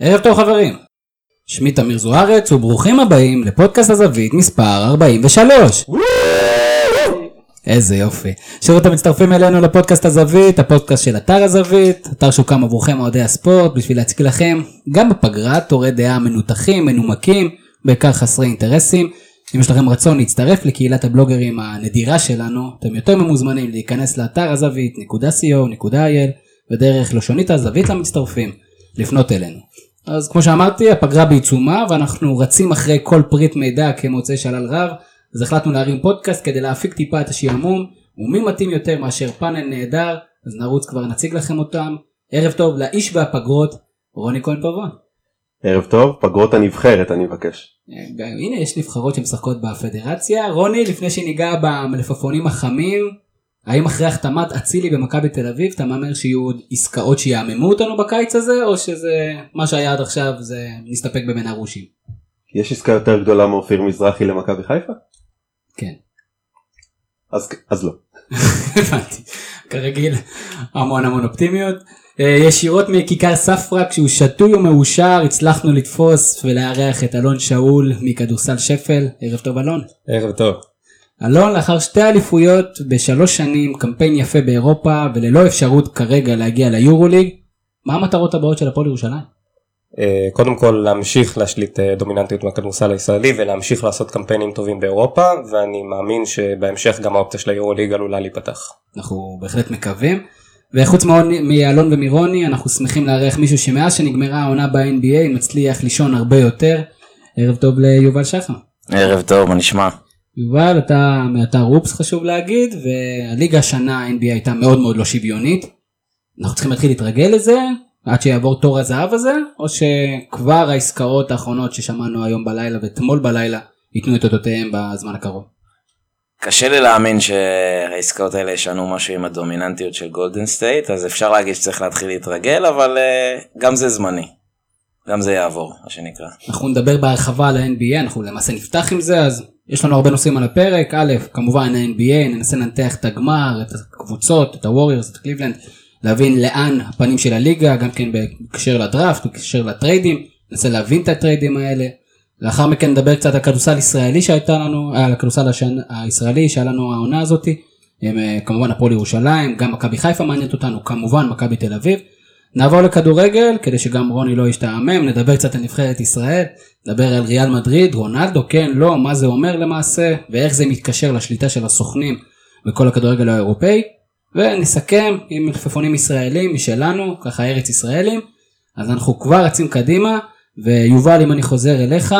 ערב טוב חברים. שמי תמיר זוארץ וברוכים הבאים לפודקאסט הזווית מספר 43. איזה יופי. שוב אתם מצטרפים אלינו לפודקאסט הזווית, הפודקאסט של אתר הזווית, אתר שהוקם עבורכם אוהדי הספורט בשביל להציג לכם גם בפגרה תורי דעה מנותחים, מנומקים, בעיקר חסרי אינטרסים. אם יש לכם רצון להצטרף לקהילת הבלוגרים הנדירה שלנו, אתם יותר ממוזמנים להיכנס לאתר הזווית.co.il ודרך לשונית הזווית למצטרפים, לפנות אלינו. אז כמו שאמרתי, הפגרה בעיצומה ואנחנו רצים אחרי כל פריט מידע כמוצאי שלל רב, אז החלטנו להרים פודקאסט כדי להפיק טיפה את השעמום, ומי מתאים יותר מאשר פאנל נהדר, אז נרוץ כבר נציג לכם אותם. ערב טוב לאיש והפגרות, רוני כהן פבון. ערב טוב, פגרות הנבחרת אני מבקש. הנה יש נבחרות שמשחקות בפדרציה. רוני, לפני שניגע במלפפונים החמים, האם אחרי החתמת אצילי במכבי תל אביב אתה מהמר שיהיו עוד עסקאות שיעממו אותנו בקיץ הזה, או שזה מה שהיה עד עכשיו זה נסתפק במנה רושי? יש עסקה יותר גדולה מאופיר מזרחי למכבי חיפה? כן. אז, אז לא. הבנתי. כרגיל המון המון אופטימיות. אה, ישירות מכיכר ספרא כשהוא שתוי ומאושר הצלחנו לתפוס ולארח את אלון שאול מכדורסל שפל. ערב טוב אלון. ערב טוב. אלון לאחר שתי אליפויות בשלוש שנים קמפיין יפה באירופה וללא אפשרות כרגע להגיע ליורוליג. מה המטרות הבאות של הפועל ירושלים? אה, קודם כל להמשיך להשליט אה, דומיננטיות מהכדורסל הישראלי ולהמשיך לעשות קמפיינים טובים באירופה ואני מאמין שבהמשך גם האופציה של היורוליג עלולה להיפתח. אנחנו בהחלט מקווים. וחוץ מאלון ומירוני אנחנו שמחים לארח מישהו שמאז שנגמרה העונה ב-NBA מצליח לישון הרבה יותר. ערב טוב ליובל שחר. ערב טוב, מה נשמע? יובל אתה מאתר הופס חשוב להגיד והליגה השנה ה-NBA הייתה מאוד מאוד לא שוויונית. אנחנו צריכים להתחיל להתרגל לזה עד שיעבור תור הזהב הזה או שכבר העסקאות האחרונות ששמענו היום בלילה ואתמול בלילה ייתנו את אותותיהם בזמן הקרוב. קשה לי להאמין שהעסקאות האלה ישנו משהו עם הדומיננטיות של גולדן סטייט אז אפשר להגיד שצריך להתחיל להתרגל אבל uh, גם זה זמני. גם זה יעבור מה שנקרא. אנחנו נדבר בהרחבה על ה-NBA אנחנו למעשה נפתח עם זה אז יש לנו הרבה נושאים על הפרק א' כמובן ה-NBA ננסה לנתח את הגמר את הקבוצות את הווריורס את קליבלנד להבין לאן הפנים של הליגה גם כן בקשר לדראפט בקשר לטריידים ננסה להבין את הטריידים האלה. לאחר מכן נדבר קצת על כדורסל ישראלי שהייתה לנו על הכדורסל השנ... הישראלי שהיה לנו העונה הזאתי. אה, כמובן הפועל ירושלים גם מכבי חיפה מעניינת אותנו כמובן מכבי תל אביב. נעבור לכדורגל כדי שגם רוני לא ישתעמם נדבר קצת על נבחרת ישראל נדבר על ריאל מדריד רונלדו כן לא מה זה אומר למעשה ואיך זה מתקשר לשליטה של הסוכנים בכל הכדורגל האירופאי ונסכם עם מלפפונים ישראלים משלנו ככה ארץ ישראלים אז אנחנו כבר רצים קדימה ויובל אם אני חוזר אליך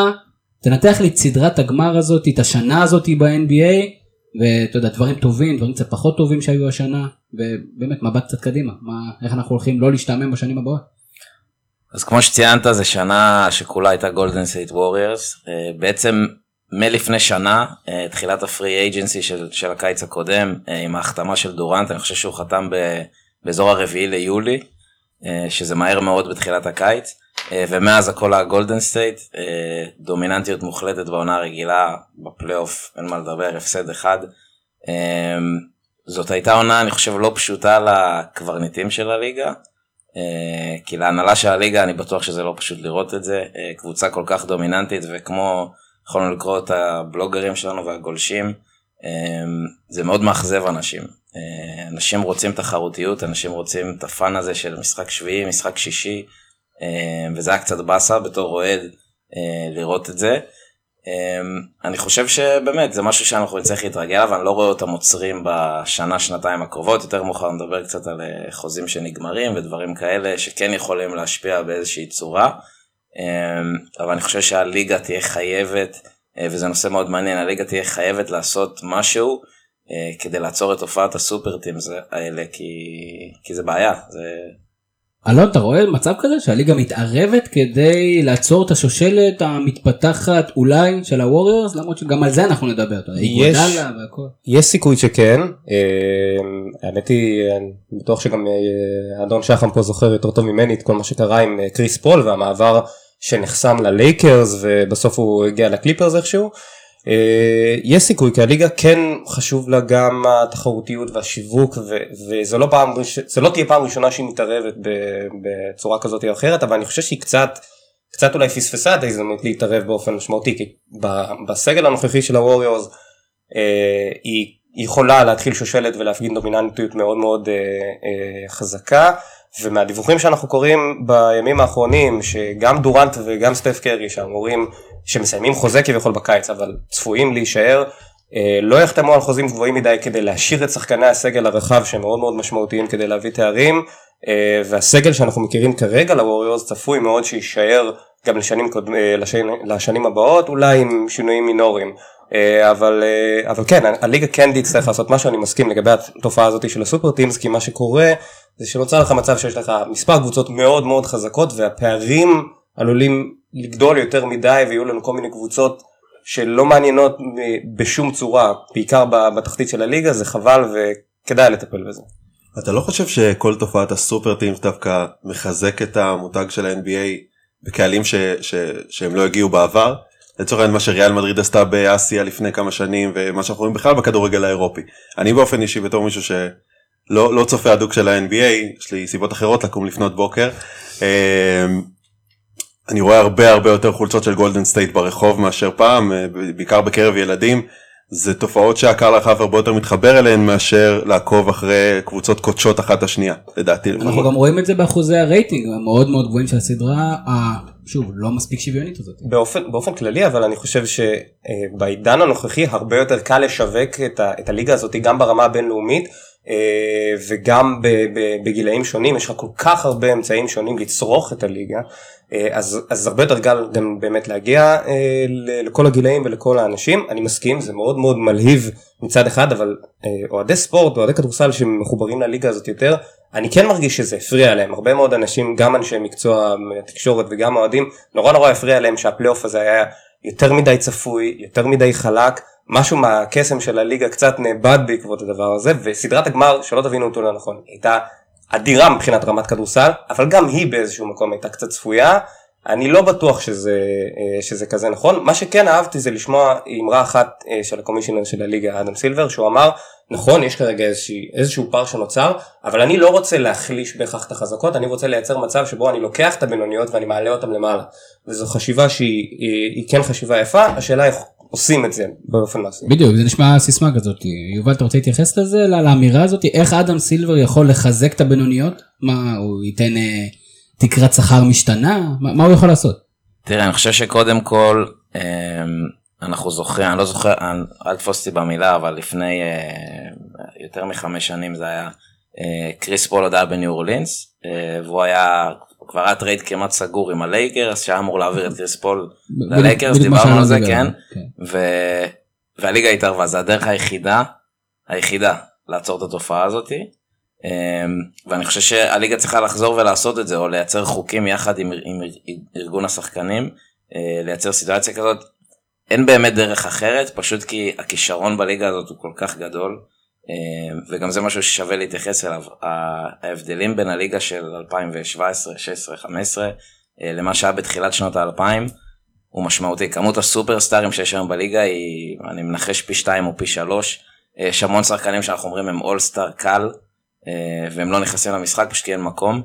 תנתח לי את סדרת הגמר הזאת את השנה הזאת ב-NBA ואתה יודע דברים טובים דברים קצת פחות טובים שהיו השנה ובאמת מבט קצת קדימה מה איך אנחנו הולכים לא להשתעמם בשנים הבאות. אז כמו שציינת זה שנה שכולה הייתה גולדן סטייט ווריורס בעצם מלפני שנה אה, תחילת ה free agency של, של הקיץ הקודם אה, עם ההחתמה של דורנט אני חושב שהוא חתם באזור הרביעי ליולי אה, שזה מהר מאוד בתחילת הקיץ ומאז הכל הגולדן סטייט דומיננטיות מוחלטת בעונה הרגילה בפלייאוף אין מה לדבר הפסד אחד. זאת הייתה עונה אני חושב לא פשוטה לקברניטים של הליגה כי להנהלה של הליגה אני בטוח שזה לא פשוט לראות את זה קבוצה כל כך דומיננטית וכמו. יכולנו לקרוא את הבלוגרים שלנו והגולשים, זה מאוד מאכזב אנשים. אה, אנשים רוצים תחרותיות, אנשים רוצים את הפאן הזה של משחק שביעי, משחק שישי, וזה היה קצת באסה בתור אוהד אה, לראות את זה. אמ, אני חושב שבאמת זה משהו שאנחנו נצטרך להתרגל אבל אני לא רואה אותם עוצרים בשנה שנתיים הקרובות יותר מאוחר נדבר קצת על אה, חוזים שנגמרים ודברים כאלה שכן יכולים להשפיע באיזושהי צורה. אמ, אבל אני חושב שהליגה תהיה חייבת, אה, וזה נושא מאוד מעניין, הליגה תהיה חייבת לעשות משהו כדי לעצור את תופעת הסופר האלה, כי, כי זה בעיה. זה... אלון, אתה רואה מצב כזה שהליגה מתערבת כדי לעצור את השושלת המתפתחת אולי של הווריורס למרות שגם על זה אנחנו נדבר. יש, יש סיכוי שכן, אמ, האמת היא אני בטוח שגם אה, אדון שחם פה זוכר יותר טוב ממני את כל מה שקרה עם קריס פול והמעבר שנחסם ללייקרס ובסוף הוא הגיע לקליפרס איכשהו. אה, יש סיכוי כי הליגה כן חשוב לה גם התחרותיות והשיווק ו- וזה לא פעם זה לא תהיה פעם ראשונה שהיא מתערבת בצורה כזאת או אחרת אבל אני חושב שהיא קצת קצת אולי פספסה את ההזדמנות להתערב באופן משמעותי כי בסגל הנוכחי של הווריורס אה, היא יכולה להתחיל שושלת ולהפגין דומיננטיות מאוד מאוד אה, חזקה ומהדיווחים שאנחנו קוראים בימים האחרונים שגם דורנט וגם סטף קרי שאמורים שמסיימים חוזה כביכול בקיץ אבל צפויים להישאר אה, לא יחתמו על חוזים גבוהים מדי כדי להשאיר את שחקני הסגל הרחב שהם מאוד מאוד משמעותיים כדי להביא תארים אה, והסגל שאנחנו מכירים כרגע לווריורס צפוי מאוד שיישאר גם לשנים, קוד... אה, לשנים, לשנים הבאות אולי עם שינויים מינוריים אבל אה, אבל כן הליגה כן תצטרך לעשות משהו אני מסכים לגבי התופעה הזאת של הסופר טימס כי מה שקורה זה שנוצר לך מצב שיש לך מספר קבוצות מאוד מאוד חזקות והפערים עלולים לגדול יותר מדי ויהיו לנו כל מיני קבוצות שלא מעניינות בשום צורה בעיקר בתחתית של הליגה זה חבל וכדאי לטפל בזה. אתה לא חושב שכל תופעת הסופר טימס דווקא מחזק את המותג של ה-NBA בקהלים ש, ש, שהם לא הגיעו בעבר? לצורך העניין מה שריאל מדריד עשתה באסיה לפני כמה שנים ומה שאנחנו רואים בכלל בכדורגל האירופי. אני באופן אישי בתור מישהו שלא לא צופה הדוק של ה-NBA יש לי סיבות אחרות לקום לפנות בוקר. אמ, אני רואה הרבה הרבה יותר חולצות של גולדן סטייט ברחוב מאשר פעם אה, בעיקר בקרב ילדים. זה תופעות שהקהל הרחב הרבה יותר מתחבר אליהן מאשר לעקוב אחרי קבוצות קודשות אחת השנייה לדעתי. אנחנו גם רואים את זה באחוזי הרייטינג המאוד מאוד גבוהים של הסדרה, שוב, לא מספיק שוויונית הזאת. באופן, באופן כללי אבל אני חושב שבעידן הנוכחי הרבה יותר קל לשווק את, ה, את הליגה הזאת גם ברמה הבינלאומית וגם ב, ב, בגילאים שונים יש לך כל כך הרבה אמצעים שונים לצרוך את הליגה אה, אז, אז הרבה יותר קל גם באמת להגיע אה, לכל הגילאים ולכל האנשים. אני מסכים זה מאוד מאוד מלהיב מצד אחד אבל אה, אוהדי ספורט אוהדי כדורסל שמחוברים לליגה הזאת יותר אני כן מרגיש שזה הפריע להם. הרבה מאוד אנשים גם אנשי מקצוע מהתקשורת וגם אוהדים נורא נורא הפריע להם שהפלייאוף הזה היה יותר מדי צפוי יותר מדי חלק משהו מהקסם של הליגה קצת נאבד בעקבות הדבר הזה וסדרת הגמר שלא תבינו אותו לא נכון הייתה אדירה מבחינת רמת כדורסל אבל גם היא באיזשהו מקום הייתה קצת צפויה. אני לא בטוח שזה, אה, שזה כזה נכון. מה שכן אהבתי זה לשמוע אמרה אחת אה, של הקומישיונר של הליגה אדם סילבר שהוא אמר נכון יש כרגע איזושהי, איזשהו פער שנוצר אבל אני לא רוצה להחליש בהכרח את החזקות אני רוצה לייצר מצב שבו אני לוקח את הבינוניות ואני מעלה אותן למעלה. וזו חשיבה שהיא היא, היא כן חשיבה יפה. השאלה איך עושים את זה באופן מעשי. בדיוק, זה נשמע סיסמה כזאת. יובל, אתה רוצה להתייחס לזה, לאמירה הזאת? איך אדם סילבר יכול לחזק את הבינוניות? מה, הוא ייתן אה, תקרת שכר משתנה? מה, מה הוא יכול לעשות? תראה, אני חושב שקודם כל, אמ, אנחנו זוכרים, אני לא זוכר, אני- אל תפוס אותי במילה, אבל לפני אה, יותר מחמש שנים זה היה, אה, קריס פול עוד היה בניו אורלינס, אה, והוא היה, כבר היה טרייד כמעט סגור עם הלייקרס, שהיה אמור להעביר את קריס פול ללייקרס, דיברנו על זה, כן, כן. והליגה התערבה, זה הדרך היחידה, היחידה לעצור את התופעה הזאתי. אמ, ואני חושב שהליגה צריכה לחזור ולעשות את זה, או לייצר חוקים יחד עם, עם ארגון השחקנים, אה, לייצר סיטואציה כזאת. אין באמת דרך אחרת, פשוט כי הכישרון בליגה הזאת הוא כל כך גדול, וגם זה משהו ששווה להתייחס אליו. ההבדלים בין הליגה של 2017, 16, 15, אה, למה שהיה בתחילת שנות האלפיים, הוא משמעותי. כמות הסופרסטארים שיש היום בליגה היא, אני מנחש פי 2 או פי 3. יש המון שחקנים שאנחנו אומרים הם אולסטאר קל, אה, והם לא נכנסים למשחק פשוט כי אין מקום.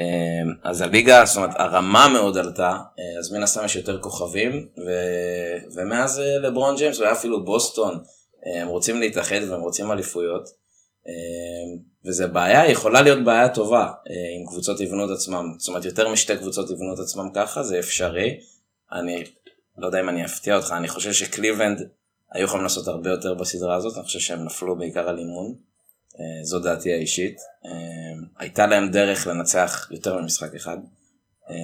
אה, אז הליגה, זאת אומרת, הרמה מאוד עלתה, אה, אז מן הסתם יש יותר כוכבים, ו... ומאז אה, לברון ג'יימס, והיה אפילו בוסטון, אה, הם רוצים להתאחד והם רוצים אליפויות. אה, וזה בעיה, יכולה להיות בעיה טובה אה, אם קבוצות יבנו את עצמם, זאת אומרת יותר משתי קבוצות יבנו את עצמם ככה, זה אפשרי. אני לא יודע אם אני אפתיע אותך, אני חושב שקליבלנד היו יכולים לעשות הרבה יותר בסדרה הזאת, אני חושב שהם נפלו בעיקר על אימון, אה, זו דעתי האישית. אה, הייתה להם דרך לנצח יותר ממשחק אחד. אה,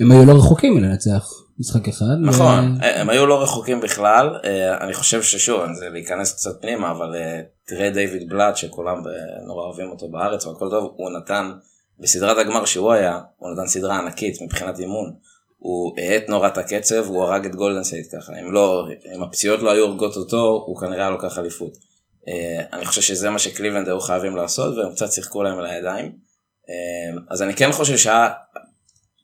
הם היו לא רחוקים מלנצח משחק אחד. ו- נכון, הם היו לא רחוקים בכלל, אה, אני חושב ששוב, זה להיכנס קצת פנימה, אבל אה, תראה דיוויד בלאט שכולם אה, נורא אוהבים אותו בארץ והכל טוב, הוא נתן, בסדרת הגמר שהוא היה, הוא נתן סדרה ענקית מבחינת אימון. הוא האט נורא את הקצב, הוא הרג את גולדן סטייט ככה, אם לא, אם הפציעות לא היו הורגות אותו, הוא כנראה היה לוקח אליפות. אה, אני חושב שזה מה שקליבלנד היו חייבים לעשות, והם קצת שיחקו להם. אה, אז אני כן חושב שה...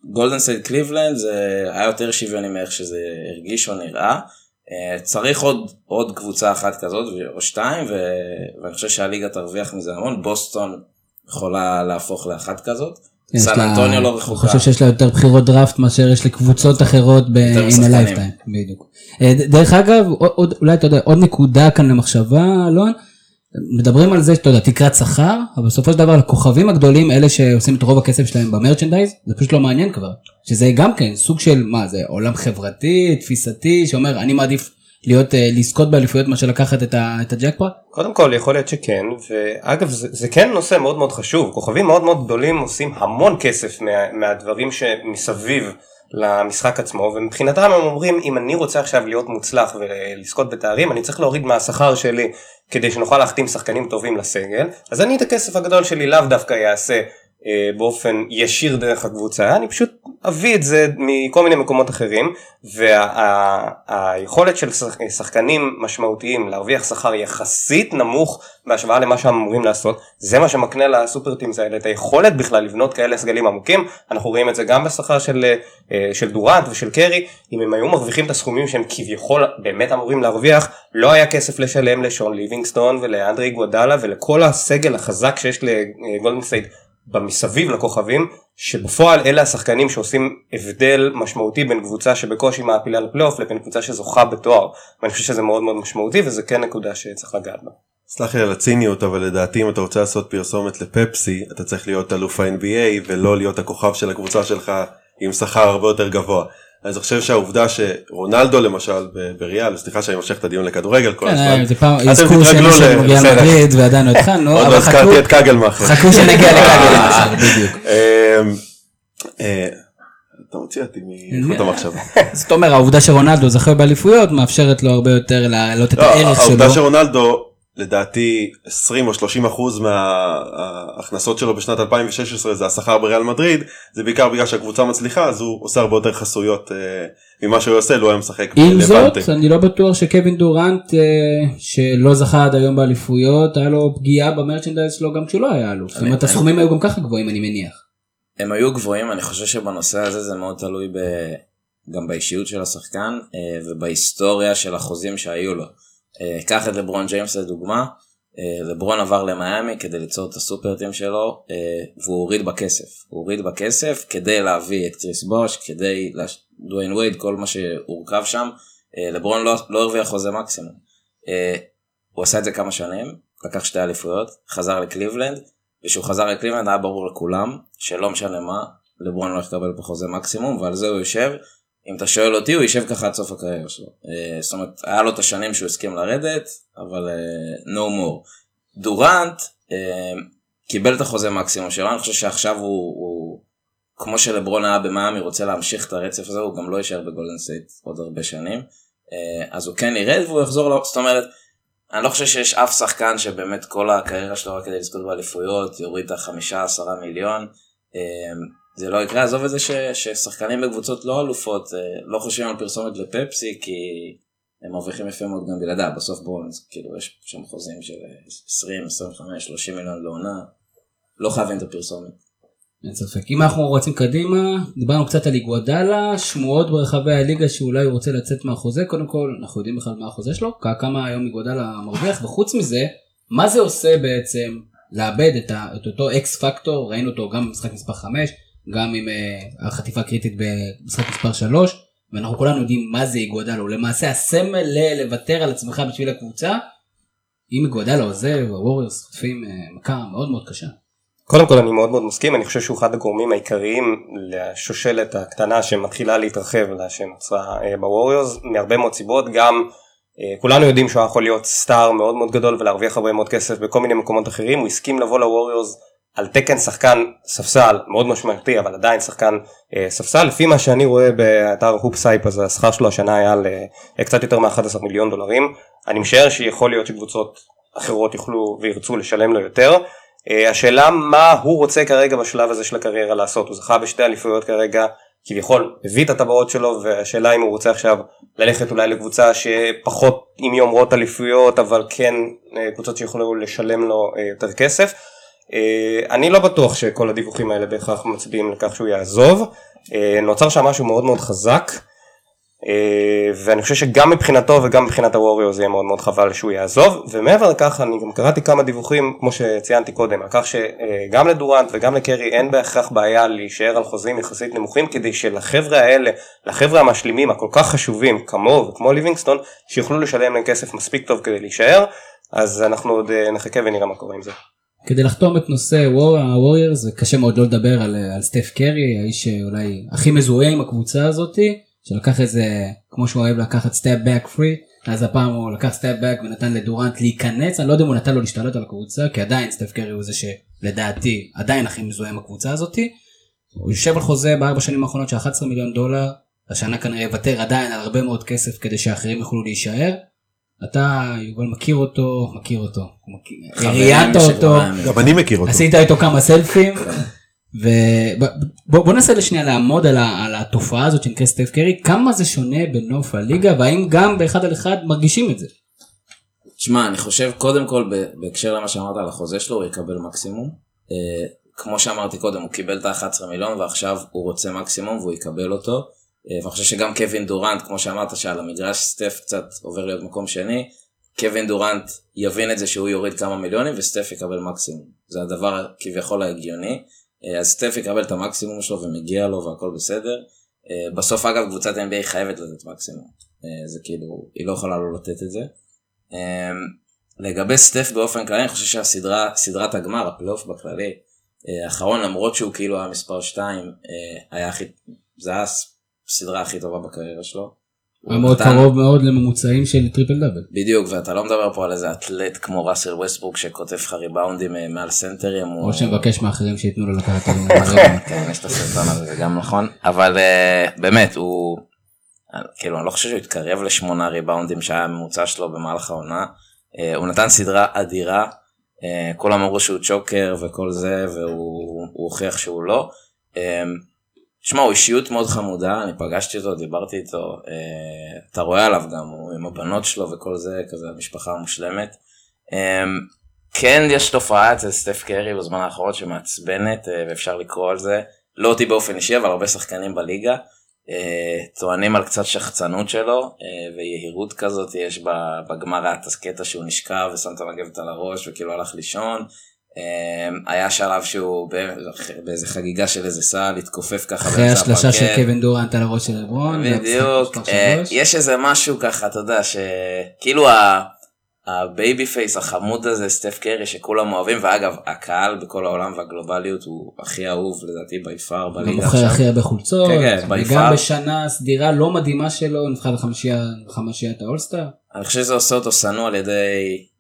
גולדן סטייט קליבלנד זה היה יותר שוויוני מאיך שזה הרגיש או נראה. אה, צריך עוד, עוד קבוצה אחת כזאת או שתיים ו, ואני חושב שהליגה תרוויח מזה המון, בוסטון יכולה להפוך לאחת כזאת. סן אנטוניו לא אני רחוקה. חושב שיש לה יותר בחירות דראפט מאשר יש לקבוצות אחרות ב- יותר in a lifetime. בדיוק. אה, דרך אגב, עוד- אולי אתה יודע, עוד נקודה כאן למחשבה, אלון, מדברים על זה שאתה יודע, תקרת שכר, אבל בסופו של דבר לכוכבים הגדולים, אלה שעושים את רוב הכסף שלהם ב merchandise, זה פשוט לא מעניין כבר. שזה גם כן סוג של, מה זה, עולם חברתי, תפיסתי, שאומר, אני מעדיף להיות, אה, לזכות באליפויות מאשר לקחת את את הג'קפוט. קודם כל יכול להיות שכן ואגב זה, זה כן נושא מאוד מאוד חשוב כוכבים מאוד מאוד גדולים עושים המון כסף מה, מהדברים שמסביב למשחק עצמו ומבחינתם הם אומרים אם אני רוצה עכשיו להיות מוצלח ולזכות בתארים אני צריך להוריד מהשכר שלי כדי שנוכל להחתים שחקנים טובים לסגל אז אני את הכסף הגדול שלי לאו דווקא יעשה באופן ישיר דרך הקבוצה. אני פשוט אביא את זה מכל מיני מקומות אחרים והיכולת של שח- שחקנים משמעותיים להרוויח שכר יחסית נמוך בהשוואה למה שהם אמורים לעשות זה מה שמקנה ל super teams האלה את היכולת בכלל לבנות כאלה סגלים עמוקים. אנחנו רואים את זה גם בשכר של, אה, של דורנט ושל קרי. אם הם היו מרוויחים את הסכומים שהם כביכול באמת אמורים להרוויח לא היה כסף לשלם לשון ליבינגסטון ולאנדרה איגודלה ולכל הסגל החזק שיש לגולדן סטייט במסביב לכוכבים שבפועל אלה השחקנים שעושים הבדל משמעותי בין קבוצה שבקושי מעפילה לפלייאוף לבין קבוצה שזוכה בתואר ואני חושב שזה מאוד מאוד משמעותי וזה כן נקודה שצריך לגעת בה. סלח לי על הציניות אבל לדעתי אם אתה רוצה לעשות פרסומת לפפסי אתה צריך להיות אלוף ה-NBA ולא להיות הכוכב של הקבוצה שלך עם שכר הרבה יותר גבוה. אז אני חושב שהעובדה שרונלדו למשל בריאל סליחה שאני מושך את הדיון לכדורגל כל כן, הזמן. אה, זה פעם, אזכור תתרגלו שני של ל- ריאל בסדר. מדריד ועדיין לא התחלנו, עוד לא חכו, הזכרתי את קגלמאכר. חכו שנגיע בדיוק. אמ, אה, אתה מוציא אותי מחוט המחשבה. זאת אומרת, העובדה שרונלדו זכה באליפויות מאפשרת לו הרבה יותר להעלות את לא, הערך שלו. העובדה שרונלדו לדעתי 20 או 30 אחוז מההכנסות שלו בשנת 2016 זה השכר בריאל מדריד זה בעיקר בגלל שהקבוצה מצליחה אז הוא עושה הרבה יותר חסויות אה, ממה שהוא עושה לו היה משחק עם בלבנטה. זאת, אני לא בטוח שקווין דורנט, אה, שלא זכה עד היום באליפויות, היה לו פגיעה במרצ'נדייז שלו גם כשהוא לא היה אלוף. זאת אומרת, הסכומים היו גם ככה גבוהים, אני מניח. הם היו גבוהים, אני חושב שבנושא הזה זה מאוד תלוי ב... גם באישיות של השחקן אה, ובהיסטוריה של החוזים שהיו לו. אה, קח את לברון ג'יימס לדוגמה, אה, לברון עבר למיאמי כדי ליצור את הסופר טים שלו אה, והוא הוריד בכסף. הוא הוריד בכסף כדי להביא את קריס בוש, כדי. דוויין וייד, כל מה שהורכב שם. לברון לא, לא הרוויח חוזה מקסימום. הוא עשה את זה כמה שנים, לקח שתי אליפויות, חזר לקליבלנד, וכשהוא חזר לקליבלנד היה ברור לכולם שלא משנה מה, לברון הולך לקבל פה חוזה מקסימום ועל זה הוא יושב. אם אתה שואל אותי הוא יישב ככה עד סוף הקריירה שלו. אה, זאת אומרת היה לו את השנים שהוא הסכים לרדת אבל אה, no more. דורנט אה, קיבל את החוזה מקסימום שלו אני חושב שעכשיו הוא, הוא כמו שלברון היה במיאמי רוצה להמשיך את הרצף הזה הוא גם לא יישאר בגולדן סטייט עוד הרבה שנים. אז הוא כן ירד והוא יחזור ל... זאת אומרת אני לא חושב שיש אף שחקן שבאמת כל הקריירה שלו רק כדי לזכות באליפויות יוריד את החמישה עשרה מיליון. זה לא יקרה. עזוב את זה ש, ששחקנים בקבוצות לא אלופות אה, לא חושבים על פרסומת לפפסי כי הם מרוויחים יפה מאוד גם בלעדיו. בסוף בואו כאילו יש שם חוזים של אה, 20 25 30 מיליון לעונה. לא חייבים את הפרסומת. אין ספק. אם אנחנו רוצים קדימה, דיברנו קצת על איגוודלה, שמועות ברחבי הליגה שאולי הוא רוצה לצאת מהחוזה, קודם כל אנחנו יודעים בכלל מה החוזה שלו, כמה היום איגוודלה מרוויח, וחוץ מזה, מה זה עושה בעצם לאבד את, ה, את אותו אקס פקטור, ראינו אותו גם במשחק מספר 5, גם עם uh, החטיפה הקריטית במשחק מספר 3, ואנחנו כולנו יודעים מה זה איגוודלה, הוא למעשה הסמל לוותר על עצמך בשביל הקבוצה, אם איגוודלה עוזב, הווריורס חוטפים uh, מכה מאוד מאוד קשה. קודם כל אני מאוד מאוד מסכים. אני חושב שהוא אחד הגורמים העיקריים לשושלת הקטנה שמתחילה להתרחב לה שנוצרה אה, בווריורס מהרבה מאוד סיבות. גם אה, כולנו יודעים שהוא יכול להיות star מאוד מאוד גדול ולהרוויח הרבה מאוד כסף בכל מיני מקומות אחרים. הוא הסכים לבוא לווריורס על תקן שחקן ספסל מאוד משמעותי אבל עדיין שחקן אה, ספסל לפי מה שאני רואה באתר Hoops Hype אז השכר שלו השנה היה על אה, קצת יותר מ-11 מיליון דולרים אני משער שיכול להיות שקבוצות אחרות יוכלו וירצו לשלם לו יותר. אה, השאלה מה הוא רוצה כרגע בשלב הזה של הקריירה לעשות הוא זכה בשתי אליפויות כרגע כביכול הביא את הטבעות שלו והשאלה אם הוא רוצה עכשיו ללכת אולי לקבוצה שפחות עם יומרות אליפויות אבל כן uh, קבוצות שיכולו לשלם לו uh, יותר כסף. Uh, אני לא בטוח שכל הדיווחים האלה בהכרח מצביעים לכך שהוא יעזוב uh, נוצר שם משהו מאוד מאוד חזק. אה, ואני חושב שגם מבחינתו וגם מבחינת הווריו זה יהיה מאוד מאוד חבל שהוא יעזוב ומעבר לכך אני גם קראתי כמה דיווחים כמו שציינתי קודם על כך שגם לדורנט וגם לקרי אין בהכרח בעיה להישאר על חוזים יחסית נמוכים כדי שלחבר'ה האלה לחבר'ה המשלימים הכל כך חשובים כמוהו וכמו ליבינגסטון שיוכלו לשלם להם כסף מספיק טוב כדי להישאר אז אנחנו עוד אה, נחכה ונראה מה קורה עם זה. כדי לחתום את נושא הווריורס זה קשה מאוד לא לדבר על, על סטף קרי האיש שאולי הכי מזוהה עם הקבוצה הזאתי שלקח איזה כמו שהוא אוהב לקחת step back three אז הפעם הוא לקח step back ונתן לדורנט להיכנס אני לא יודע אם הוא נתן לו להשתלט על הקבוצה כי עדיין סטף קרי הוא זה שלדעתי עדיין הכי מזוהה עם הקבוצה הזאתי. הוא יושב על חוזה בארבע שנים האחרונות של 11 מיליון דולר השנה כנראה יוותר עדיין על הרבה מאוד כסף כדי שאחרים יוכלו להישאר. אתה יובל מכיר אותו מכיר אותו ראיינת אותו גם אני מכיר אותו. עשית איתו כמה סלפים. ובוא ננסה לשנייה לעמוד על, ה, על התופעה הזאת שנקראת סטף קרי כמה זה שונה בנוף הליגה והאם גם באחד על אחד מרגישים את זה. תשמע, אני חושב קודם כל בהקשר למה שאמרת על החוזה שלו, הוא יקבל מקסימום. אה, כמו שאמרתי קודם, הוא קיבל את ה-11 מיליון ועכשיו הוא רוצה מקסימום והוא יקבל אותו. אה, ואני חושב שגם קווין דורנט, כמו שאמרת, שעל המגרש סטף קצת עובר להיות מקום שני, קווין דורנט יבין את זה שהוא יוריד כמה מיליונים וסטף יקבל מקסימום. זה הדבר כביכול ההגיוני. אה, אז סטף יקבל את המקסימום שלו ומגיע לו והכל בסדר. אה, בסוף אגב קבוצת NBA חייבת לתת מקסימום. זה כאילו, היא לא יכולה לא לתת את זה. לגבי סטף באופן כללי, אני חושב שהסדרה, סדרת הגמר, הפלייאוף בכללי, האחרון, למרות שהוא כאילו היה מספר 2, היה הכי, זה היה הסדרה הכי טובה בקריירה שלו. הוא מאוד נתן- קרוב מאוד לממוצעים של טריפל דאבל. בדיוק, ואתה לא מדבר פה על איזה אתלט כמו ראסל ווסטברוק שכותב לך ריבאונדים אה, מעל סנטרים. הוא- או שמבקש מאחרים שייתנו לו לקחת את כן, יש את הסרטון הזה, זה גם נכון, אבל אה, באמת, הוא, כאילו, אני לא חושב שהוא התקרב לשמונה ריבאונדים שהיה הממוצע שלו במהלך העונה. אה, הוא נתן סדרה אדירה, אה, כולם אמרו שהוא צ'וקר וכל זה, והוא הוא הוכיח שהוא לא. אה, תשמע, הוא אישיות מאוד חמודה, אני פגשתי אותו, דיברתי איתו, אה, אתה רואה עליו גם, הוא עם הבנות שלו וכל זה, כזה המשפחה המושלמת. אה, כן יש תופעה אצל סטף קרי בזמן האחרון שמעצבנת אה, ואפשר לקרוא על זה, לא אותי באופן אישי אבל הרבה שחקנים בליגה, אה, טוענים על קצת שחצנות שלו אה, ויהירות כזאת יש בגמר את הקטע שהוא נשכב ושם את המגבת על הראש וכאילו הלך לישון. אה, היה שלב שהוא באיזה- חגיגה של איזה סל התכופף ככה אחרי השלשה של. קווין דורנט על הראש של לברון. בדיוק, אה. יש איזה משהו ככה, אתה יודע, שכאילו ה baby face החמוד הזה, סטף קרי, שכולם אוהבים, ואגב, הקהל בכל העולם והגלובליות הוא הכי אהוב לדעתי by far בליגה מוכר הכי הרבה חולצות, כן, כן, וגם far. בשנה סדירה לא מדהימה שלו, נבחר לחמישיית האולסטאר. אני חושב שזה עושה אותו שנוא על ידי,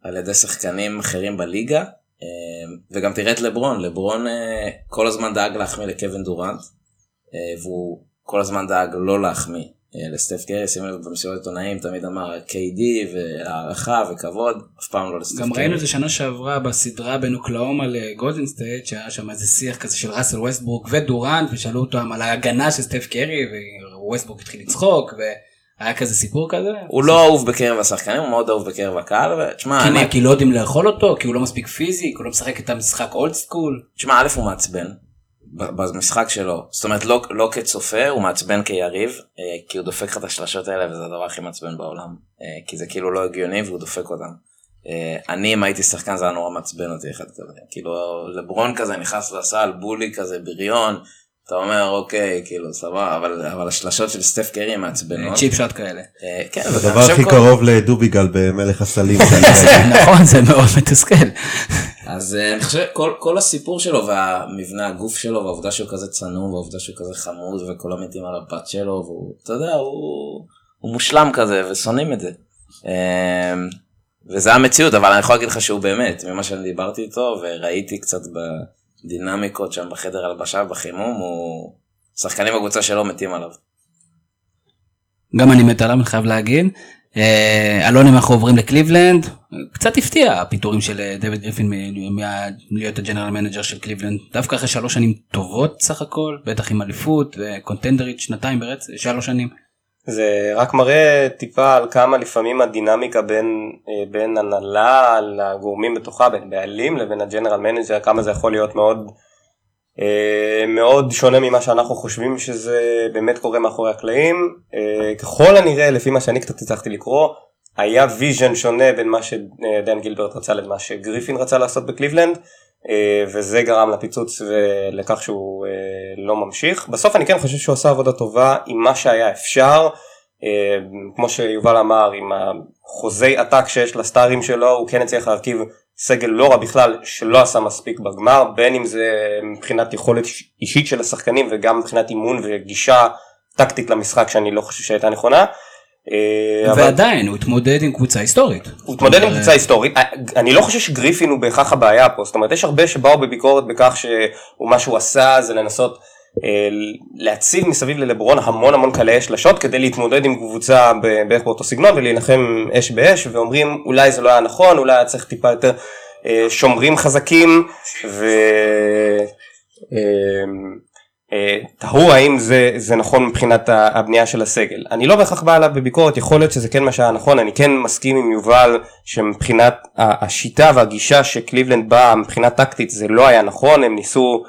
על ידי שחקנים אחרים בליגה, וגם תראה את לברון, לברון אה, כל הזמן דאג להחמיא לקווין דורנט, אה, והוא כל הזמן דאג לא להחמיא אה, לסטף קרי, שימו לב במסיבות עיתונאים תמיד אמר KD והערכה וכבוד, אף פעם לא לסטף קרי. גם ראינו את זה שנה שעברה בסדרה בין אוקלהומה לגולדן סטייט, שהיה שם איזה שיח כזה של ראסל ווסטברוק ודורנט, ושאלו אותם על ההגנה של סטף קרי, וווסטברוק התחיל לצחוק, והיה כזה סיפור כזה. הוא לא אהוב בקרב השחקנים, הוא מאוד אהוב בקרב הקהל, ותשמע, כי אני, כי לא יודעים לאכול אותו? כי הוא לא מספיק פיזי? כי הוא לא משחק את המשחק old school? תשמע, א' הוא מעצבן, במשחק שלו, זאת אומרת לא, לא כצופה, הוא מעצבן כיריב, אה, כי הוא דופק לך את השלשות האלה וזה הדבר הכי מעצבן בעולם, אה, כי זה כאילו לא הגיוני והוא דופק אותם. אה, אני אם הייתי שחקן זה היה נורא מעצבן אותי אחד כזה, כאילו לברון כזה נכנס לסל, bully כזה, בריון, אתה אומר אוקיי, כאילו סבבה, אבל, אבל השלשות של סטף קרי מעצבנות. צ'יפ שוט כאלה. אה, כן, ואני הדבר הכי קרוב לדוביגל במלך הסלים. נכון, זה מאוד מתסכל. אז אה, אני חושב כל, הסיפור שלו והמבנה הגוף שלו והעובדה שהוא כזה צנום והעובדה שהוא כזה חמוד וכולם מתים על הבת שלו והוא אתה יודע הוא, הוא מושלם כזה ושונאים את זה. אה, וזה המציאות אבל אני יכול להגיד לך שהוא באמת ממה שאני דיברתי איתו וראיתי קצת בדינמיקות שם בחדר הלבשה בחימום הוא שחקנים בקבוצה שלו מתים עליו. גם אני מת עליו, אני חייב להגיד. אה, אלון, אם אנחנו עוברים לקליבלנד, קצת הפתיע הפיטורים של אה, דויד גריפין מלהיות ה general manager של קליבלנד, דווקא אחרי שלוש שנים טובות סך הכל, בטח עם אליפות וקונטנדרית שנתיים ברצף, שלוש שנים. זה רק מראה טיפה על כמה לפעמים הדינמיקה בין, אה, בין הנהלה לגורמים בתוכה, בין בעלים לבין ה general manager, כמה זה יכול להיות מאוד אה, מאוד שונה ממה שאנחנו חושבים שזה באמת קורה מאחורי הקלעים. אה, ככל הנראה, לפי מה שאני קצת הצלחתי לקרוא, היה vision שונה בין מה שדן גילברט רצה למה שגריפין רצה לעשות בקליבלנד. אה, וזה גרם לפיצוץ ולכך שהוא לא ממשיך. בסוף אני כן חושב שהוא עשה עבודה טובה עם מה שהיה אפשר. כמו שיובל אמר, עם החוזי עתק שיש לסטארים שלו, הוא כן הצליח להרכיב סגל לא רע בכלל שלא עשה מספיק בגמר, בין אם זה מבחינת יכולת אישית של השחקנים וגם מבחינת אימון וגישה טקטית למשחק שאני לא חושב שהייתה נכונה. אה, ועדיין הוא התמודד עם קבוצה היסטורית. הוא התמודד עם קבוצה היסטורית, אה, אני לא חושב שגריפין הוא בהכרח הבעיה פה, זאת אומרת יש הרבה שבאו בביקורת בכך שמה שהוא עשה זה לנסות אה, להציב מסביב ללברון המון המון קלעי שלשות כדי להתמודד עם קבוצה בערך באותו סגנון ולהילחם אש באש ואומרים אולי זה לא היה נכון אולי היה צריך טיפה יותר שומרים חזקים. ותהו אה, האם זה, זה נכון מבחינת הבנייה של הסגל. אני לא בהכרח בא עליו בביקורת, יכול להיות שזה כן מה שהיה נכון, אני כן מסכים עם יובל שמבחינת השיטה והגישה שקליבלנד באה מבחינה טקטית זה לא היה נכון, הם ניסו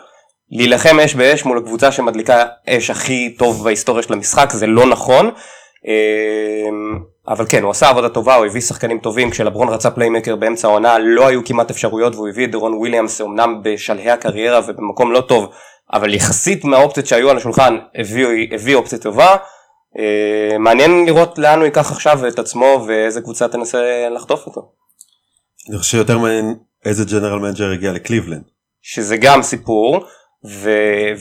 להילחם אש באש מול הקבוצה שמדליקה אש הכי טוב בהיסטוריה של המשחק זה לא נכון אמ, אבל כן הוא עשה עבודה טובה הוא הביא שחקנים טובים כשלברון רצה playmaker באמצע העונה לא היו כמעט אפשרויות והוא הביא את דרון וויליאמס אמנם בשלהי הקריירה ובמקום לא טוב אבל יחסית מהאופציות שהיו על השולחן הביא, הביא אופציה טובה אמ, מעניין לראות לאן הוא ייקח עכשיו את עצמו ואיזה קבוצה תנסה לחטוף אותו. אני חושב שיותר מעניין איזה general manager הגיע לקליבלנד. שזה גם סיפור. ו...